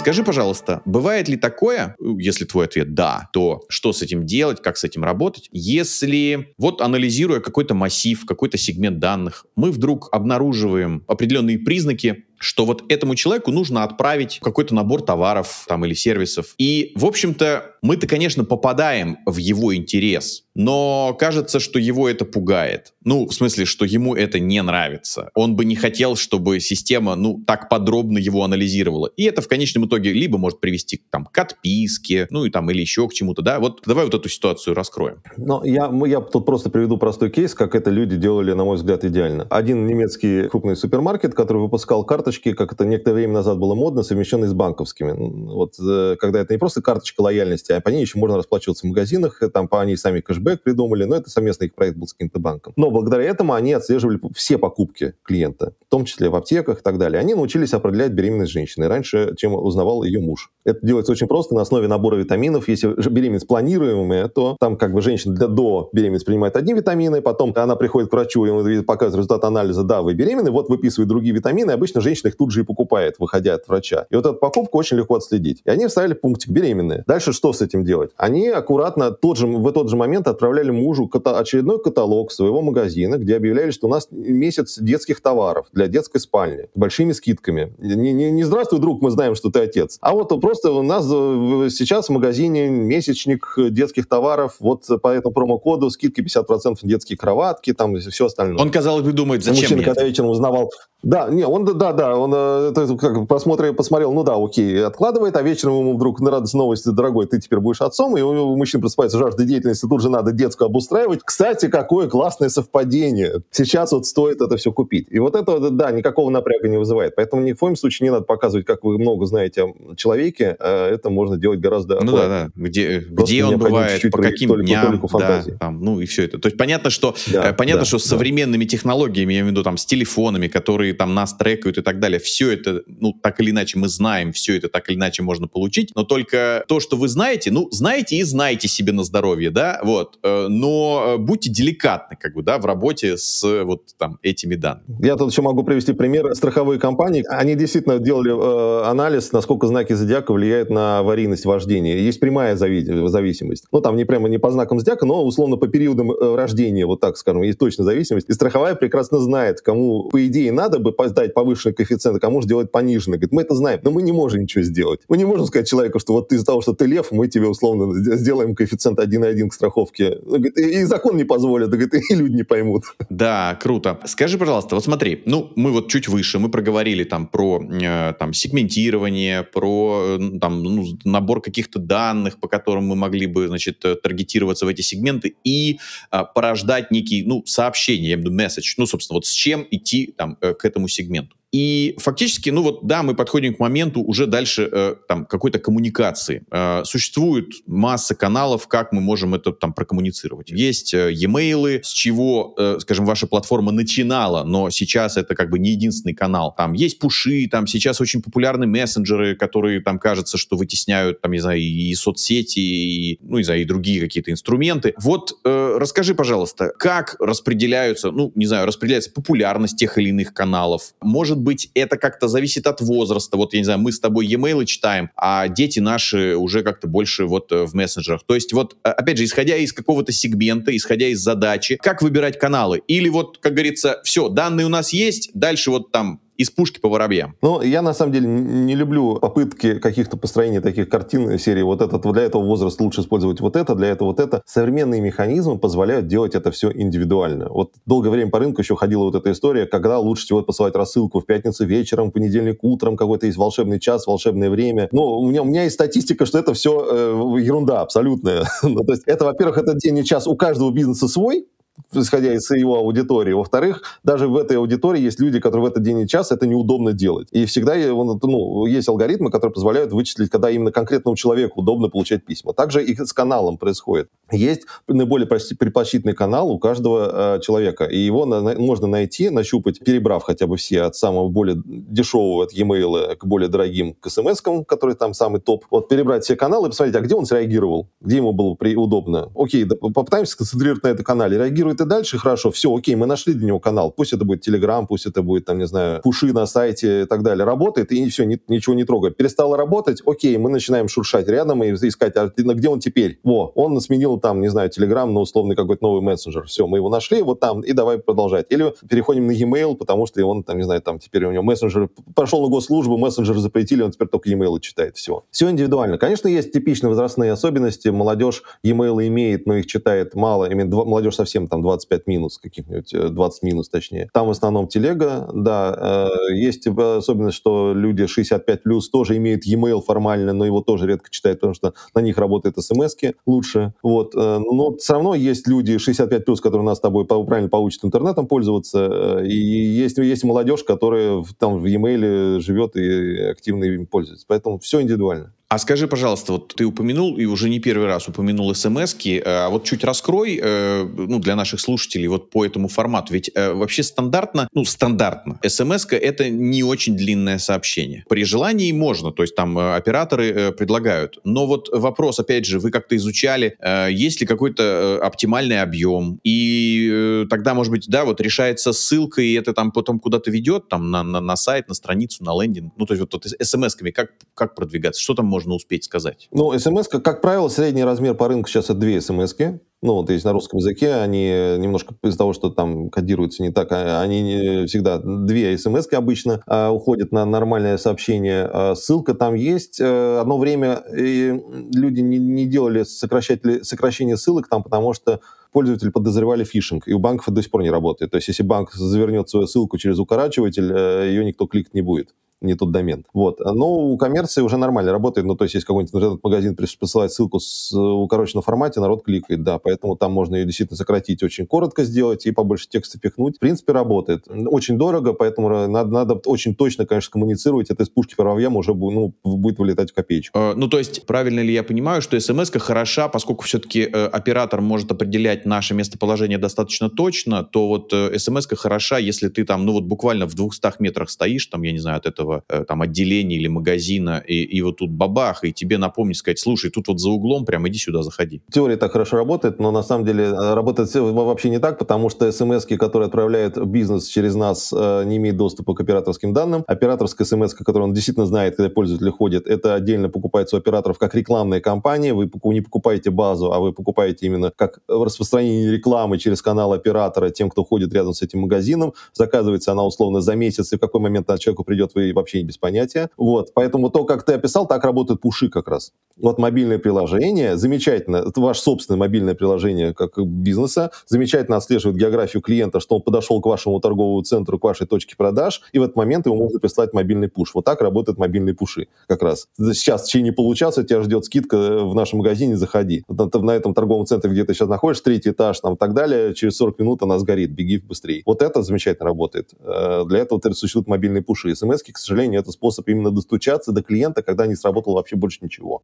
Скажи, пожалуйста, бывает ли такое, если твой ответ «да», то что с этим делать, как с этим работать, если вот анализируя какой-то массив, какой-то сегмент данных, мы вдруг обнаруживаем определенные признаки, что вот этому человеку нужно отправить какой-то набор товаров там или сервисов. И, в общем-то, мы-то, конечно, попадаем в его интерес, но кажется, что его это пугает. Ну, в смысле, что ему это не нравится. Он бы не хотел, чтобы система, ну, так подробно его анализировала. И это в конечном итоге либо может привести там, к отписке, ну, и там, или еще к чему-то, да. Вот давай вот эту ситуацию раскроем. Ну, я, я тут просто приведу простой кейс, как это люди делали, на мой взгляд, идеально. Один немецкий крупный супермаркет, который выпускал карточки, как это некоторое время назад было модно, совмещенные с банковскими. Вот э, когда это не просто карточка лояльности, а по ней еще можно расплачиваться в магазинах, там по ней сами кэшбэк придумали, но это совместный их проект был с каким-то банком. Но благодаря этому они отслеживали все покупки клиента, в том числе в аптеках и так далее. Они научились определять беременность женщины раньше, чем узнавал ее муж. Это делается очень просто на основе набора витаминов. Если беременность планируемая, то там как бы женщина для, до беременности принимает одни витамины, потом она приходит к врачу, и он показывает результат анализа, да, вы беременны, вот выписывает другие витамины, обычно женщина их тут же и покупает, выходя от врача. И вот эту покупку очень легко отследить. И они вставили пунктик беременные. Дальше что с этим делать? Они аккуратно тот же, в тот же момент отправляли мужу ката- очередной каталог своего магазина, где объявляли, что у нас месяц детских товаров для детской спальни с большими скидками. Не, не, не здравствуй, друг, мы знаем, что ты отец. А вот просто у нас сейчас в магазине месячник детских товаров, вот по этому промокоду скидки 50% детские кроватки, там все остальное. Он, казалось бы, думает, зачем Мужчина, мне когда вечером узнавал, Да, не, он, да, да, он э, это, как посмотрел, посмотрел, ну да, окей, откладывает, а вечером ему вдруг на радость новости, дорогой, ты теперь будешь отцом, и у мужчин просыпается жажда деятельности, тут же надо детскую обустраивать. Кстати, какое классное совпадение. Сейчас вот стоит это все купить. И вот это, да, никакого напряга не вызывает. Поэтому ни в коем случае не надо показывать, как вы много знаете о человеке. А это можно делать гораздо Ну да, да. Где, где он бывает, по каким толику, дням, толику да, там, ну и все это. То есть понятно, что, да, э, понятно, да, что да. с современными технологиями, я имею в виду там с телефонами, которые там нас трекают и так далее, все это, ну, так или иначе мы знаем, все это так или иначе можно получить, но только то, что вы знаете, ну, знаете и знаете себе на здоровье, да, вот, э, но э, будьте деликатны, как бы, да, в работе с вот там этими данными. Я тут еще могу привести пример. Страховые компании, они действительно делали э, анализ, насколько знаки зодиака влияют на аварийность вождения. Есть прямая зави- зависимость. Ну, там не прямо не по знакам зодиака, но условно по периодам э, рождения, вот так скажем, есть точно зависимость. И страховая прекрасно знает, кому, по идее, надо бы дать повышенный коэффициент, а кому же делать пониженный. Говорит, мы это знаем, но мы не можем ничего сделать. Мы не можем сказать человеку, что вот из-за того, что ты лев, мы тебе условно сделаем коэффициент 1,1 к страховке. Говорит, и, закон не позволит, говорит, и люди не поймут. Да, круто. Скажи, пожалуйста, вот смотри, ну, мы вот чуть выше, мы проговорили там про э, там сегментирование, про э, там ну, набор каких-то данных, по которым мы могли бы, значит, э, таргетироваться в эти сегменты и э, порождать некий, ну, сообщение, я имею в виду message, ну, собственно, вот с чем идти там к этому сегменту. И фактически, ну вот, да, мы подходим к моменту уже дальше э, там какой-то коммуникации. Э, существует масса каналов, как мы можем это там прокоммуницировать. Есть э, e-mail, с чего, э, скажем, ваша платформа начинала, но сейчас это как бы не единственный канал. Там есть пуши, там сейчас очень популярны мессенджеры, которые там кажется, что вытесняют, там, не знаю, и соцсети, и, ну, не знаю, и другие какие-то инструменты. Вот э, расскажи, пожалуйста, как распределяются, ну, не знаю, распределяется популярность тех или иных каналов? Может быть, это как-то зависит от возраста. Вот, я не знаю, мы с тобой e-mail читаем, а дети наши уже как-то больше вот э, в мессенджерах. То есть вот, э, опять же, исходя из какого-то сегмента, исходя из задачи, как выбирать каналы? Или вот, как говорится, все, данные у нас есть, дальше вот там из пушки по воробьям. Ну, я на самом деле не люблю попытки каких-то построений таких картин серии вот этот, для этого возраста лучше использовать вот это, для этого вот это. Современные механизмы позволяют делать это все индивидуально. Вот долгое время по рынку еще ходила вот эта история, когда лучше всего посылать рассылку в пятницу вечером, в понедельник утром, какой-то есть волшебный час, волшебное время. Ну, у меня, у меня есть статистика, что это все э, ерунда абсолютная. ну, то есть это, во-первых, этот день и час у каждого бизнеса свой, исходя из его аудитории. Во-вторых, даже в этой аудитории есть люди, которые в этот день и час это неудобно делать. И всегда ну, есть алгоритмы, которые позволяют вычислить, когда именно конкретному человеку удобно получать письма. Также и с каналом происходит. Есть наиболее предпочтительный канал у каждого э, человека, и его на, можно найти, нащупать, перебрав хотя бы все от самого более дешевого от e-mail к более дорогим к смс который там самый топ. Вот перебрать все каналы и посмотреть, а где он среагировал, где ему было при, удобно. Окей, да, попытаемся сконцентрировать на этом канале. Реагирует реагирует и дальше, хорошо, все, окей, мы нашли для него канал, пусть это будет Telegram, пусть это будет, там, не знаю, пуши на сайте и так далее, работает, и все, ни, ничего не трогает. Перестало работать, окей, мы начинаем шуршать рядом и искать, а где он теперь? Во, он сменил там, не знаю, Telegram на условный какой-то новый мессенджер. Все, мы его нашли, вот там, и давай продолжать. Или переходим на e-mail, потому что он, там, не знаю, там теперь у него мессенджер, пошел на госслужбу, мессенджер запретили, он теперь только e-mail читает, все. Все индивидуально. Конечно, есть типичные возрастные особенности, молодежь e-mail имеет, но их читает мало, имеет молодежь совсем там 25 минус, каких-нибудь 20 э, минус точнее. Там в основном телега, да. Э, есть особенность, что люди 65 плюс тоже имеют e-mail формально, но его тоже редко читают, потому что на них работают смс лучше. Вот. Э, но все равно есть люди 65 плюс, которые нас с тобой правильно получат интернетом пользоваться, и есть, есть молодежь, которая там в e-mail живет и активно им пользуется. Поэтому все индивидуально. А скажи, пожалуйста, вот ты упомянул, и уже не первый раз упомянул смс-ки, а вот чуть раскрой, э, ну, для наших слушателей вот по этому формату. Ведь э, вообще стандартно, ну, стандартно, смс это не очень длинное сообщение. При желании можно, то есть там э, операторы э, предлагают. Но вот вопрос, опять же, вы как-то изучали, э, есть ли какой-то э, оптимальный объем, и э, тогда, может быть, да, вот решается ссылка, и это там потом куда-то ведет, там, на, на, на сайт, на страницу, на лендинг, ну, то есть вот, вот смс-ками как, как продвигаться, что там можно успеть сказать? Ну, смс, как правило, средний размер по рынку сейчас это две смс. Ну, вот есть на русском языке, они немножко из-за того, что там кодируются не так, а, они всегда две смс обычно а, уходят на нормальное сообщение. А, ссылка там есть. А, одно время и люди не, не делали сокращение ссылок там, потому что пользователи подозревали фишинг, и у банков это до сих пор не работает. То есть если банк завернет свою ссылку через укорачиватель, э, ее никто кликать не будет не тот домен. Вот. Но у коммерции уже нормально работает. Ну, то есть, если какой-нибудь интернет-магазин присылает ссылку с э, укороченном формате, народ кликает, да. Поэтому там можно ее действительно сократить, очень коротко сделать и побольше текста пихнуть. В принципе, работает. Очень дорого, поэтому надо, надо очень точно, конечно, коммуницировать. Это из пушки по уже ну, будет вылетать в копеечку. Э, ну, то есть, правильно ли я понимаю, что смс хороша, поскольку все-таки э, оператор может определять наше местоположение достаточно точно, то вот э, хороша, если ты там, ну, вот буквально в 200 метрах стоишь, там, я не знаю, от этого э, там отделения или магазина, и, и вот тут бабах, и тебе напомнить, сказать, слушай, тут вот за углом, прям иди сюда, заходи. Теория так хорошо работает, но на самом деле э, работает вообще не так, потому что смс, которые отправляет бизнес через нас, э, не имеют доступа к операторским данным. Операторская смс, которую он действительно знает, когда пользователь ходит, это отдельно покупается у операторов как рекламная кампания. Вы не покупаете базу, а вы покупаете именно как распространение рекламы через канал оператора тем, кто ходит рядом с этим магазином. Заказывается она условно за месяц, и в какой момент человеку придет, вы вообще без понятия. Вот, поэтому то, как ты описал, так работают пуши как раз. Вот мобильное приложение, замечательно, это ваше собственное мобильное приложение как бизнеса, замечательно отслеживает географию клиента, что он подошел к вашему торговому центру, к вашей точке продаж, и в этот момент ему можно прислать мобильный пуш. Вот так работают мобильные пуши как раз. Сейчас в течение получаса тебя ждет скидка в нашем магазине, заходи. Вот на этом торговом центре, где ты сейчас находишься, третий этаж, там, и так далее, через 40 минут она сгорит, беги быстрее. Вот это замечательно работает. Э, для этого существуют мобильные пуши. смс к сожалению, это способ именно достучаться до клиента, когда не сработало вообще больше ничего.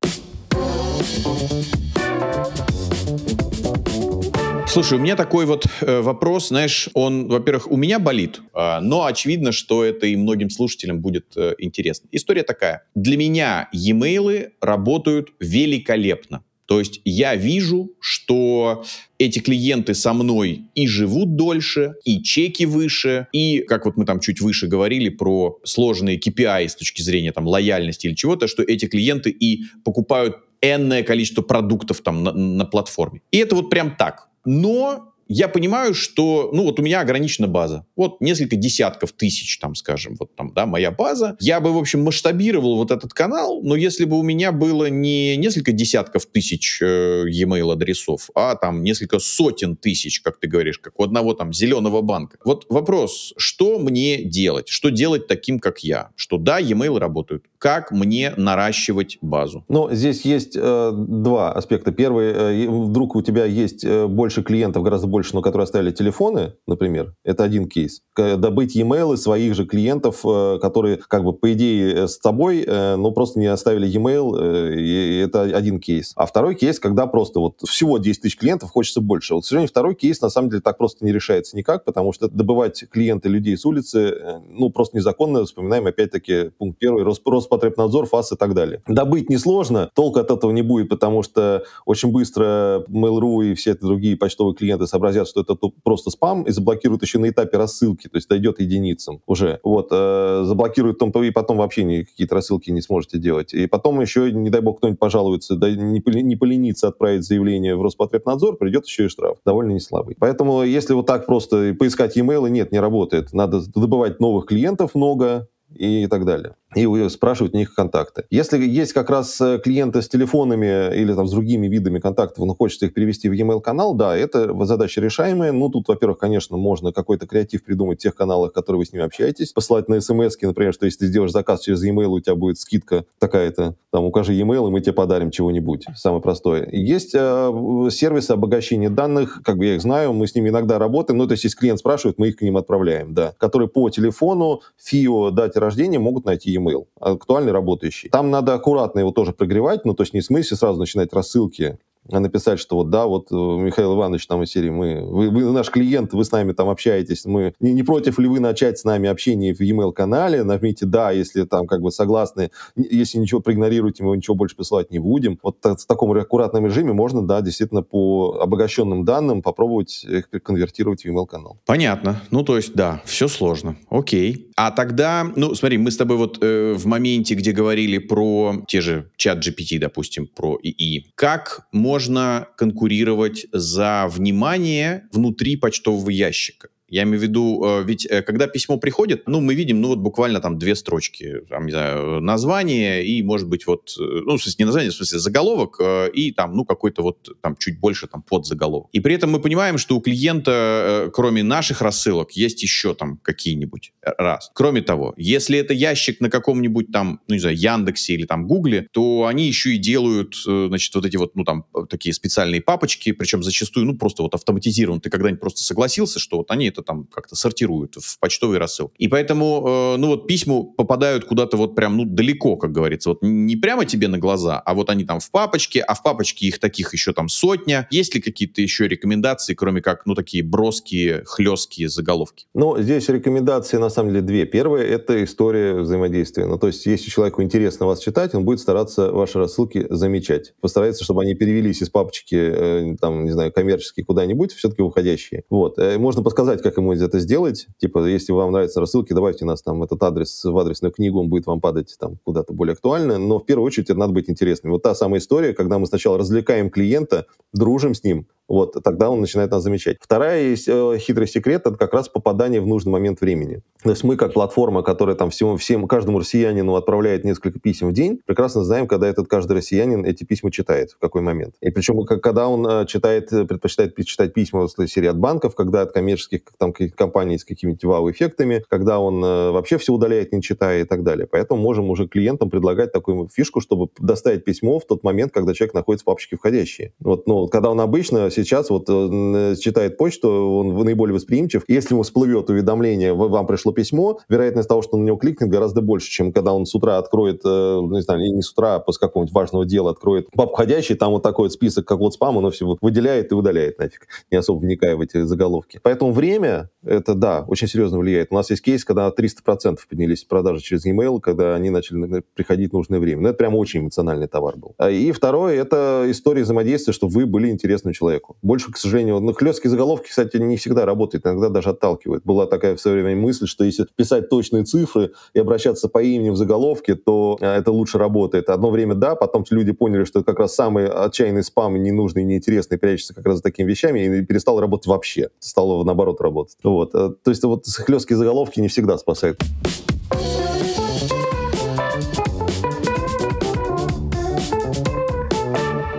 Слушай, у меня такой вот э, вопрос, знаешь, он, во-первых, у меня болит, э, но очевидно, что это и многим слушателям будет э, интересно. История такая. Для меня e-mail работают великолепно. То есть я вижу, что эти клиенты со мной и живут дольше, и чеки выше, и, как вот мы там чуть выше говорили про сложные KPI с точки зрения там лояльности или чего-то, что эти клиенты и покупают энное количество продуктов там на, на платформе. И это вот прям так. Но я понимаю, что, ну, вот у меня ограничена база. Вот несколько десятков тысяч, там, скажем, вот там, да, моя база. Я бы, в общем, масштабировал вот этот канал, но если бы у меня было не несколько десятков тысяч э, e-mail адресов, а там несколько сотен тысяч, как ты говоришь, как у одного там зеленого банка. Вот вопрос, что мне делать? Что делать таким, как я? Что да, e-mail работают. Как мне наращивать базу? Ну, здесь есть э, два аспекта. Первый, э, вдруг у тебя есть э, больше клиентов, гораздо больше больше, но которые оставили телефоны, например, это один кейс. Добыть e-mail своих же клиентов, э, которые, как бы, по идее, э, с тобой, э, но просто не оставили e-mail, и это один кейс. А второй кейс, когда просто вот всего 10 тысяч клиентов, хочется больше. Вот, к сожалению, второй кейс, на самом деле, так просто не решается никак, потому что добывать клиенты людей с улицы, ну, просто незаконно. Вспоминаем, опять-таки, пункт первый, Роспотребнадзор, ФАС и так далее. Добыть несложно, толку от этого не будет, потому что очень быстро Mail.ru и все другие почтовые клиенты собрали сообразят, что это просто спам, и заблокируют еще на этапе рассылки, то есть дойдет единицам уже. Вот, э, заблокируют там, и потом вообще какие-то рассылки не сможете делать. И потом еще, не дай бог, кто-нибудь пожалуется, да, не, не поленится отправить заявление в Роспотребнадзор, придет еще и штраф, довольно не слабый. Поэтому, если вот так просто поискать e-mail, нет, не работает. Надо добывать новых клиентов много, и так далее и спрашивать у них контакты. Если есть как раз э, клиенты с телефонами или там с другими видами контактов, но хочется их перевести в e-mail канал, да, это задача решаемая. Ну, тут, во-первых, конечно, можно какой-то креатив придумать в тех каналах, в которых вы с ними общаетесь, посылать на смс например, что если ты сделаешь заказ через e-mail, у тебя будет скидка такая-то, там, укажи e-mail, и мы тебе подарим чего-нибудь, самое простое. Есть э, сервисы обогащения данных, как бы я их знаю, мы с ними иногда работаем, ну, то есть, если клиент спрашивает, мы их к ним отправляем, да, которые по телефону, ФИО, дате рождения могут найти e-mail, актуальный, работающий. Там надо аккуратно его тоже прогревать, ну, то есть не в смысле сразу начинать рассылки написать, что вот да, вот э, Михаил Иванович там из серии, мы, вы, вы наш клиент, вы с нами там общаетесь, мы не, не против ли вы начать с нами общение в e-mail канале, нажмите да, если там как бы согласны, если ничего проигнорируете, мы ничего больше посылать не будем. Вот в таком аккуратном режиме можно, да, действительно по обогащенным данным попробовать их конвертировать в e-mail канал. Понятно. Ну, то есть, да, все сложно. Окей. А тогда, ну, смотри, мы с тобой вот э, в моменте, где говорили про те же чат GPT, допустим, про ИИ, как можно можно конкурировать за внимание внутри почтового ящика. Я имею в виду, э, ведь э, когда письмо приходит, ну, мы видим, ну, вот буквально там две строчки, там, не знаю, название и, может быть, вот, э, ну, в смысле, не название, в смысле, заголовок и там, ну, какой-то вот там чуть больше там под заголовок. И при этом мы понимаем, что у клиента, кроме наших рассылок, есть еще там какие-нибудь раз. Кроме того, если это ящик на каком-нибудь там, ну, не знаю, Яндексе или там Гугле, то они еще и делают, значит, вот эти вот, ну, там, такие специальные папочки, причем зачастую, ну, просто вот автоматизирован. Ты когда-нибудь просто согласился, что вот они это там как-то сортируют в почтовый рассыл. И поэтому, э, ну, вот письма попадают куда-то вот прям, ну, далеко, как говорится. Вот не прямо тебе на глаза, а вот они там в папочке, а в папочке их таких еще там сотня. Есть ли какие-то еще рекомендации, кроме как, ну, такие броские, хлесткие заголовки? Ну, здесь рекомендации, на самом деле, две. Первая — это история взаимодействия. Ну, то есть, если человеку интересно вас читать, он будет стараться ваши рассылки замечать. Постарается, чтобы они перевелись из папочки, э, там, не знаю, коммерческие куда-нибудь, все-таки уходящие. Вот. Э, можно подсказать, как ему это сделать. Типа, если вам нравятся рассылки, добавьте нас там этот адрес в адресную книгу, он будет вам падать там куда-то более актуально. Но в первую очередь это надо быть интересным. Вот та самая история, когда мы сначала развлекаем клиента, дружим с ним, вот, тогда он начинает нас замечать. Вторая э, хитрый секрет, это как раз попадание в нужный момент времени. То есть мы, как платформа, которая там всему, всем, каждому россиянину отправляет несколько писем в день, прекрасно знаем, когда этот каждый россиянин эти письма читает, в какой момент. И причем, когда он э, читает, э, предпочитает читать письма в серии от банков, когда от коммерческих там, компаний с какими-то вау-эффектами, когда он вообще все удаляет, не читая и так далее. Поэтому можем уже клиентам предлагать такую фишку, чтобы доставить письмо в тот момент, когда человек находится в папочке входящие. Вот, ну, когда он обычно сейчас вот э, читает почту, он наиболее восприимчив. Если ему всплывет уведомление, вам пришло письмо, вероятность того, что он на него кликнет, гораздо больше, чем когда он с утра откроет, э, не знаю, не с утра, а после какого-нибудь важного дела откроет папку входящий, там вот такой вот список, как вот спам, он все выделяет и удаляет нафиг, не особо вникая в эти заголовки. Поэтому время, это да, очень серьезно влияет. У нас есть кейс, когда 300% поднялись продажи через e-mail, когда они начали приходить в нужное время. Ну, это прям очень эмоциональный товар был. А, и второе, это история взаимодействия, чтобы вы были интересны человеку. Больше к сожалению, ну, хлесткие заголовки, кстати, не всегда работают, иногда даже отталкивают. Была такая в свое время мысль, что если писать точные цифры и обращаться по имени в заголовке, то а, это лучше работает. Одно время да, потом люди поняли, что как раз самый отчаянный спам, ненужный, неинтересный, прячется как раз за такими вещами, и перестал работать вообще. Стало наоборот работать. Вот. Э, то есть вот хлесткие заголовки не всегда спасают.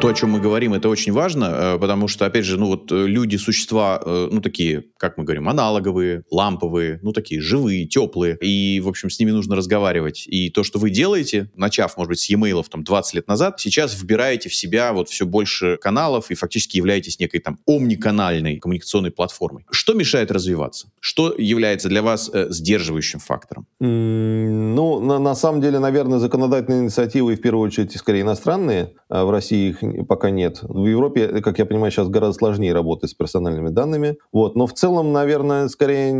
То, о чем мы говорим, это очень важно, э, потому что, опять же, ну вот э, люди, существа, э, ну такие, как мы говорим, аналоговые, ламповые, ну такие живые, теплые, и, в общем, с ними нужно разговаривать. И то, что вы делаете, начав, может быть, с e-mail там 20 лет назад, сейчас вбираете в себя вот все больше каналов и фактически являетесь некой там омниканальной коммуникационной платформой. Что мешает развиваться? Что является для вас э, сдерживающим фактором? Mm, ну, на, на самом деле, наверное, законодательные инициативы, в первую очередь, скорее иностранные, а в России их пока нет. В Европе, как я понимаю, сейчас гораздо сложнее работать с персональными данными. Вот. Но в целом, наверное, скорее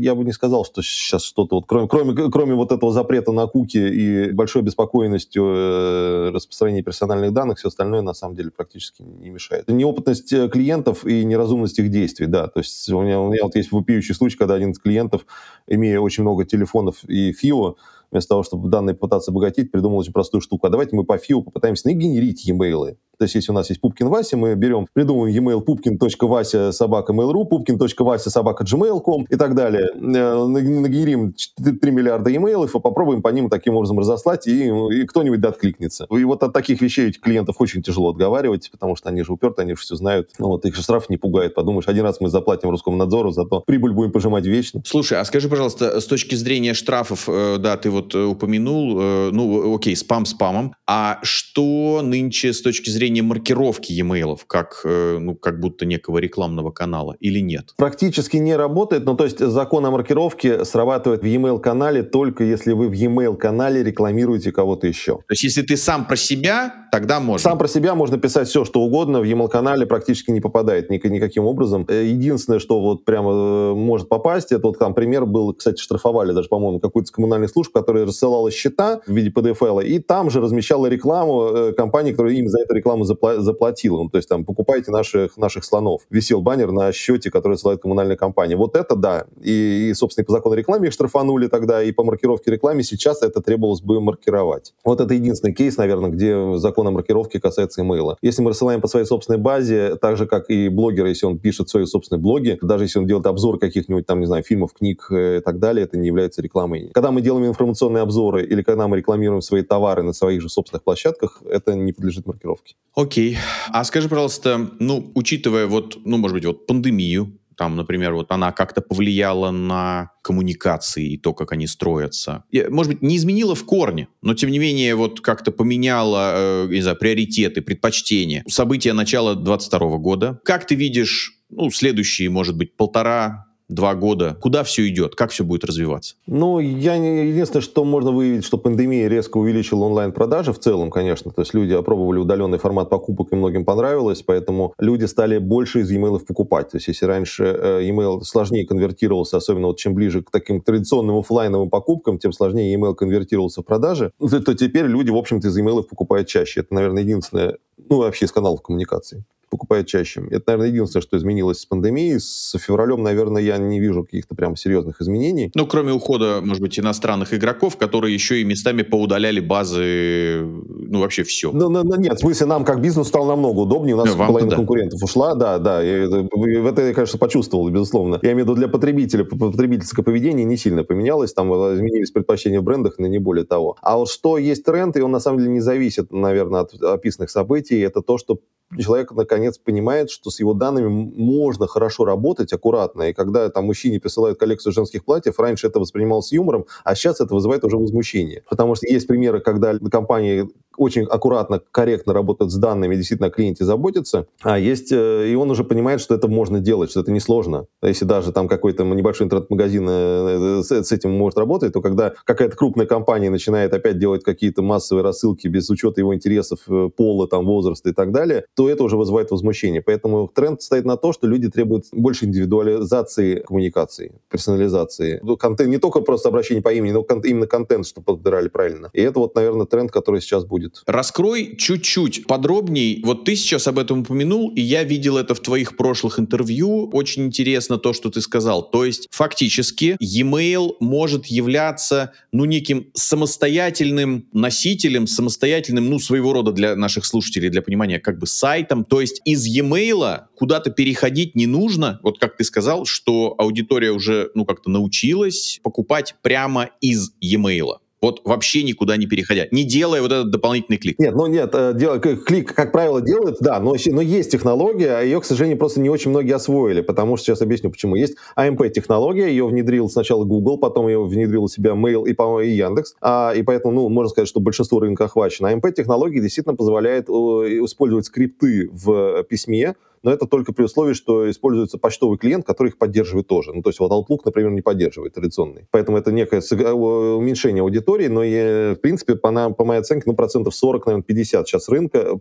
я бы не сказал, что сейчас что-то вот, кроме, кроме, кроме вот этого запрета на куки и большой обеспокоенностью э, распространения персональных данных, все остальное на самом деле практически не мешает. Неопытность э, клиентов и неразумность их действий, да. То есть у меня, у меня вот есть вопиющий случай, когда один из клиентов, имея очень много телефонов и ФИО, вместо того, чтобы данные пытаться обогатить, придумал очень простую штуку. А давайте мы по ФИО попытаемся нагенерить e-mail. То есть, если у нас есть Пупкин Вася, мы берем, придумываем e-mail pupkin.vася собака mail.ru, pupkin.vася собака gmail.com и так далее. Э, нагенерим 3 миллиарда e-mail, и попробуем по ним таким образом разослать, и, и кто-нибудь откликнется. И вот от таких вещей клиентов очень тяжело отговаривать, потому что они же уперты, они же все знают. Ну, вот их же штраф не пугает. Подумаешь, один раз мы заплатим русскому надзору, зато прибыль будем пожимать вечно. Слушай, а скажи, пожалуйста, с точки зрения штрафов, э, да, ты вот э, упомянул, ну, окей, спам спамом, а что нынче с точки зрения зрения маркировки e-mail, как, э, ну, как будто некого рекламного канала, или нет? Практически не работает, ну, то есть закон о маркировке срабатывает в e-mail канале только если вы в e-mail канале рекламируете кого-то еще. То есть если ты сам про себя, тогда можно? Сам про себя можно писать все, что угодно, в e-mail канале практически не попадает ник- никаким образом. Э, единственное, что вот прямо э, может попасть, это вот там пример был, кстати, штрафовали даже, по-моему, какую-то из коммунальных служб, которая рассылала счета в виде PDF, и там же размещала рекламу компании, которая им за эту рекламу рекламу запла- заплатила. Ну, то есть там покупайте наших, наших слонов. Висел баннер на счете, который ссылает коммунальная компания. Вот это да. И, и, собственно, и по закону рекламы их штрафанули тогда, и по маркировке рекламы сейчас это требовалось бы маркировать. Вот это единственный кейс, наверное, где закон традиционной маркировки касается имейла. Если мы рассылаем по своей собственной базе, так же, как и блогер, если он пишет свои собственные блоги, даже если он делает обзор каких-нибудь там, не знаю, фильмов, книг э, и так далее, это не является рекламой. Когда мы делаем информационные обзоры или когда мы рекламируем свои товары на своих же собственных площадках, это не подлежит маркировке. Окей. А скажи, пожалуйста, ну, учитывая вот, ну, может быть, вот пандемию, там, например, вот она как-то повлияла на коммуникации и то, как они строятся. Может быть, не изменила в корне, но тем не менее вот как-то поменяла, э, не знаю, приоритеты, предпочтения. События начала 22 года. Как ты видишь, ну, следующие, может быть, полтора два года, куда все идет, как все будет развиваться? Ну, я не, единственное, что можно выявить, что пандемия резко увеличила онлайн-продажи в целом, конечно. То есть люди опробовали удаленный формат покупок, и многим понравилось, поэтому люди стали больше из e-mail покупать. То есть если раньше э, e-mail сложнее конвертировался, особенно вот чем ближе к таким традиционным офлайновым покупкам, тем сложнее e-mail конвертировался в продажи, то, теперь люди, в общем-то, из e-mail покупают чаще. Это, наверное, единственное, ну, вообще из каналов коммуникации покупает чаще. Это, наверное, единственное, что изменилось с пандемией. С февралем, наверное, я не вижу каких-то прям серьезных изменений. Ну, кроме ухода, может быть, иностранных игроков, которые еще и местами поудаляли базы, ну, вообще все. Ну, ну, ну нет, в смысле, нам как бизнес стало намного удобнее. У нас да, половина да. конкурентов ушла, да, да. И в это я, конечно, почувствовал, безусловно. Я имею в виду для потребителя, потребительское поведение не сильно поменялось, там э, изменились предпочтения в брендах, но не более того. А вот что есть тренд, и он на самом деле не зависит, наверное, от описанных событий, это то, что человек наконец понимает, что с его данными можно хорошо работать, аккуратно. И когда там мужчине присылают коллекцию женских платьев, раньше это воспринималось юмором, а сейчас это вызывает уже возмущение. Потому что есть примеры, когда компании очень аккуратно, корректно работают с данными, действительно о клиенте заботятся, а есть, э, и он уже понимает, что это можно делать, что это несложно. Если даже там какой-то небольшой интернет-магазин э, с, с этим может работать, то когда какая-то крупная компания начинает опять делать какие-то массовые рассылки без учета его интересов, э, пола, там, возраста и так далее, то это уже вызывает возмущение. Поэтому тренд стоит на то, что люди требуют больше индивидуализации коммуникации, персонализации. Ну, контент, не только просто обращение по имени, но именно контент, чтобы подбирали правильно. И это вот, наверное, тренд, который сейчас будет. Раскрой чуть-чуть подробней. Вот ты сейчас об этом упомянул, и я видел это в твоих прошлых интервью. Очень интересно то, что ты сказал. То есть, фактически, e-mail может являться, ну, неким самостоятельным носителем, самостоятельным, ну, своего рода для наших слушателей, для понимания, как бы сайтом. То есть из e-mail куда-то переходить не нужно. Вот как ты сказал, что аудитория уже, ну, как-то научилась покупать прямо из e-mail вот вообще никуда не переходя, не делая вот этот дополнительный клик. Нет, ну нет, э, дел, клик, как правило, делают, да, но, но есть технология, а ее, к сожалению, просто не очень многие освоили, потому что сейчас объясню, почему. Есть AMP-технология, ее внедрил сначала Google, потом ее внедрил у себя Mail и, по-моему, и Яндекс, а, и поэтому, ну, можно сказать, что большинство рынка охвачено. AMP-технология действительно позволяет использовать скрипты в письме, но это только при условии, что используется почтовый клиент, который их поддерживает тоже. Ну, то есть вот Outlook, например, не поддерживает традиционный. Поэтому это некое уменьшение аудитории, но, я, в принципе, по, по моей оценке, ну, процентов 40, наверное, 50 сейчас рынка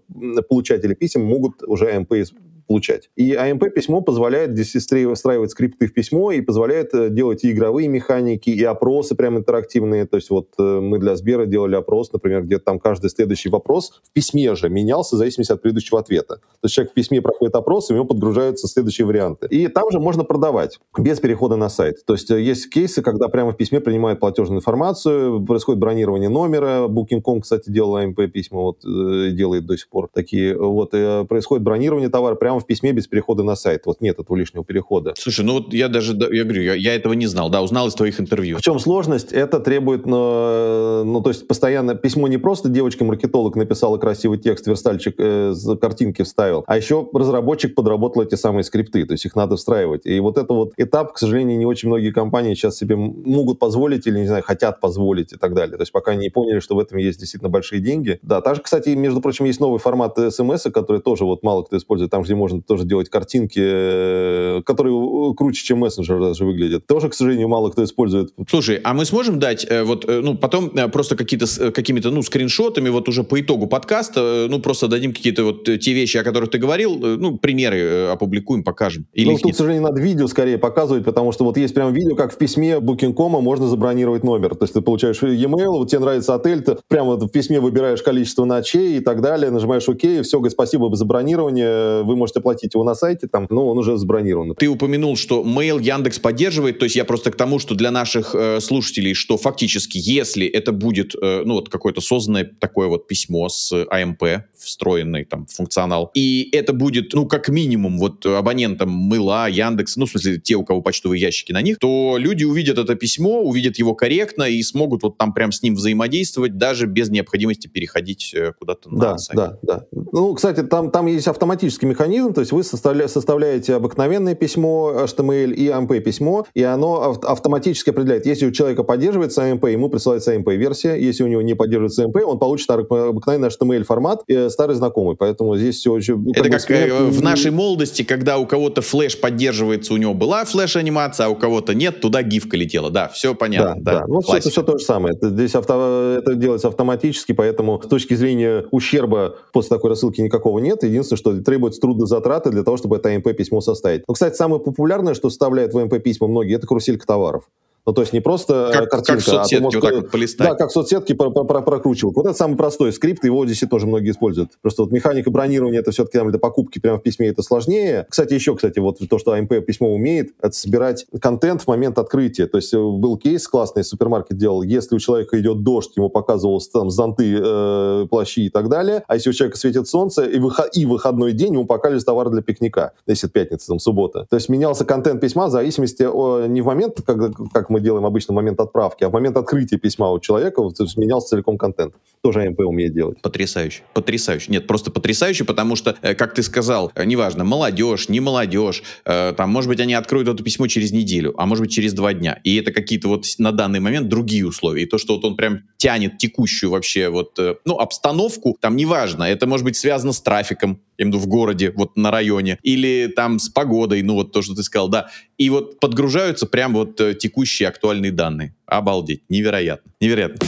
получатели писем могут уже AMP получать. И AMP-письмо позволяет здесь встраивать скрипты в письмо и позволяет э, делать и игровые механики, и опросы прям интерактивные. То есть вот э, мы для Сбера делали опрос, например, где там каждый следующий вопрос в письме же менялся в зависимости от предыдущего ответа. То есть человек в письме проходит опрос, и у него подгружаются следующие варианты. И там же можно продавать без перехода на сайт. То есть э, есть кейсы, когда прямо в письме принимают платежную информацию, происходит бронирование номера. Booking.com, кстати, делал AMP-письма, вот делает до сих пор такие. Вот происходит бронирование товара прямо в письме без перехода на сайт. Вот нет этого лишнего перехода. Слушай, ну вот я даже, я говорю, я, я этого не знал, да, узнал из твоих интервью. В чем сложность? Это требует, ну, ну то есть постоянно письмо не просто девочка-маркетолог написала красивый текст, верстальчик э, картинки вставил, а еще разработчик подработал эти самые скрипты, то есть их надо встраивать. И вот это вот этап, к сожалению, не очень многие компании сейчас себе могут позволить или, не знаю, хотят позволить и так далее. То есть пока не поняли, что в этом есть действительно большие деньги. Да, также, кстати, между прочим, есть новый формат смс, который тоже вот мало кто использует, там, где можно тоже делать картинки, э, которые э, круче, чем мессенджер даже выглядят. Тоже, к сожалению, мало кто использует. Слушай, а мы сможем дать э, вот, ну, потом просто какие-то, какими-то, ну, скриншотами, вот уже по итогу подкаста, ну, просто дадим какие-то вот те вещи, о которых ты говорил, ну, примеры опубликуем, покажем. Или ну, тут, нет? к сожалению, надо видео скорее показывать, потому что вот есть прям видео, как в письме Booking.com можно забронировать номер. То есть ты получаешь e-mail, вот тебе нравится отель, ты прямо в письме выбираешь количество ночей и так далее, нажимаешь ОК, все, говорит, спасибо за бронирование, вы можете можете оплатить его на сайте, там, ну, он уже забронирован. Ты упомянул, что Mail Яндекс поддерживает, то есть я просто к тому, что для наших э, слушателей, что фактически, если это будет, э, ну, вот какое-то созданное такое вот письмо с АМП, встроенный там функционал, и это будет, ну, как минимум, вот абонентам Мыла, Яндекс, ну, в смысле, те, у кого почтовые ящики на них, то люди увидят это письмо, увидят его корректно и смогут вот там прям с ним взаимодействовать, даже без необходимости переходить э, куда-то на да, сайт. Да, да, Ну, кстати, там, там есть автоматический механизм, то есть вы составля, составляете обыкновенное письмо HTML и AMP-письмо, и оно автоматически определяет, если у человека поддерживается AMP, ему присылается AMP-версия, если у него не поддерживается AMP, он получит обыкновенный HTML-формат, э, старый знакомый, поэтому здесь все очень... Это как, как э, в нашей молодости, когда у кого-то флеш поддерживается, у него была флеш-анимация, а у кого-то нет, туда гифка летела. Да, все понятно. Да, да. да. Ну, все, это все то же самое. Здесь авто, это делается автоматически, поэтому с точки зрения ущерба после такой рассылки никакого нет. Единственное, что требуется трудозатраты для того, чтобы это АМП-письмо составить. Ну, кстати, самое популярное, что составляет в АМП-письма многие, это каруселька товаров. Ну, то есть не просто как, картинка, как в соцсетке, а ты можешь, вот так вот полистать. Да, как в соцсетке про про про прокручивать. Вот это самый простой скрипт, его здесь тоже многие используют. Просто вот механика бронирования, это все-таки там для покупки прямо в письме это сложнее. Кстати, еще, кстати, вот то, что АМП письмо умеет, это собирать контент в момент открытия. То есть э, был кейс классный, супермаркет делал, если у человека идет дождь, ему показывалось там зонты, э, плащи и так далее, а если у человека светит солнце, и, выход, и выходной день ему показывались товары для пикника, если это пятница, там, суббота. То есть менялся контент письма в зависимости о, не в момент, как, как мы делаем обычно, в момент отправки, а в момент открытия письма у человека менялся целиком контент. Тоже АМП умеет делать. Потрясающе. Потрясающе. Нет, просто потрясающе, потому что, э, как ты сказал, э, неважно, молодежь, не молодежь, э, там, может быть, они откроют это письмо через неделю, а может быть, через два дня. И это какие-то вот на данный момент другие условия. И то, что вот он прям тянет текущую вообще вот, ну, обстановку, там неважно, это может быть связано с трафиком, я имею в виду в городе, вот на районе, или там с погодой, ну вот то, что ты сказал, да. И вот подгружаются прям вот текущие актуальные данные. Обалдеть. Невероятно. Невероятно.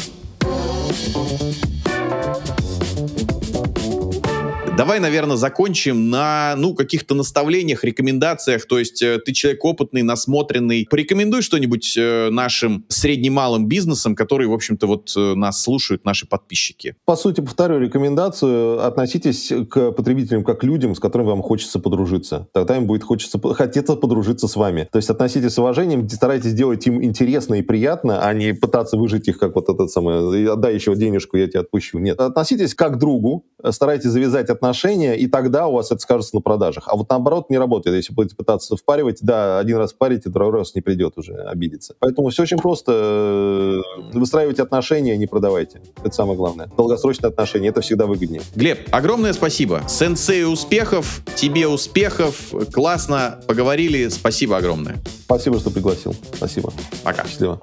Давай, наверное, закончим на, ну, каких-то наставлениях, рекомендациях. То есть э, ты человек опытный, насмотренный. Порекомендуй что-нибудь э, нашим средним-малым бизнесам, которые, в общем-то, вот э, нас слушают, наши подписчики. По сути, повторю рекомендацию. Относитесь к потребителям как к людям, с которыми вам хочется подружиться. Тогда им будет хочется, хотеться подружиться с вами. То есть относитесь с уважением, старайтесь делать им интересно и приятно, а не пытаться выжить их как вот этот самый «отдай еще денежку, я тебя отпущу». Нет. Относитесь как к другу, старайтесь завязать отношения отношения, и тогда у вас это скажется на продажах. А вот наоборот не работает. Если будете пытаться впаривать, да, один раз впарите, второй раз не придет уже обидеться. Поэтому все очень просто. Выстраивайте отношения, не продавайте. Это самое главное. Долгосрочные отношения, это всегда выгоднее. Глеб, огромное спасибо. Сенсей успехов, тебе успехов. Классно поговорили. Спасибо огромное. Спасибо, что пригласил. Спасибо. Пока. Счастливо.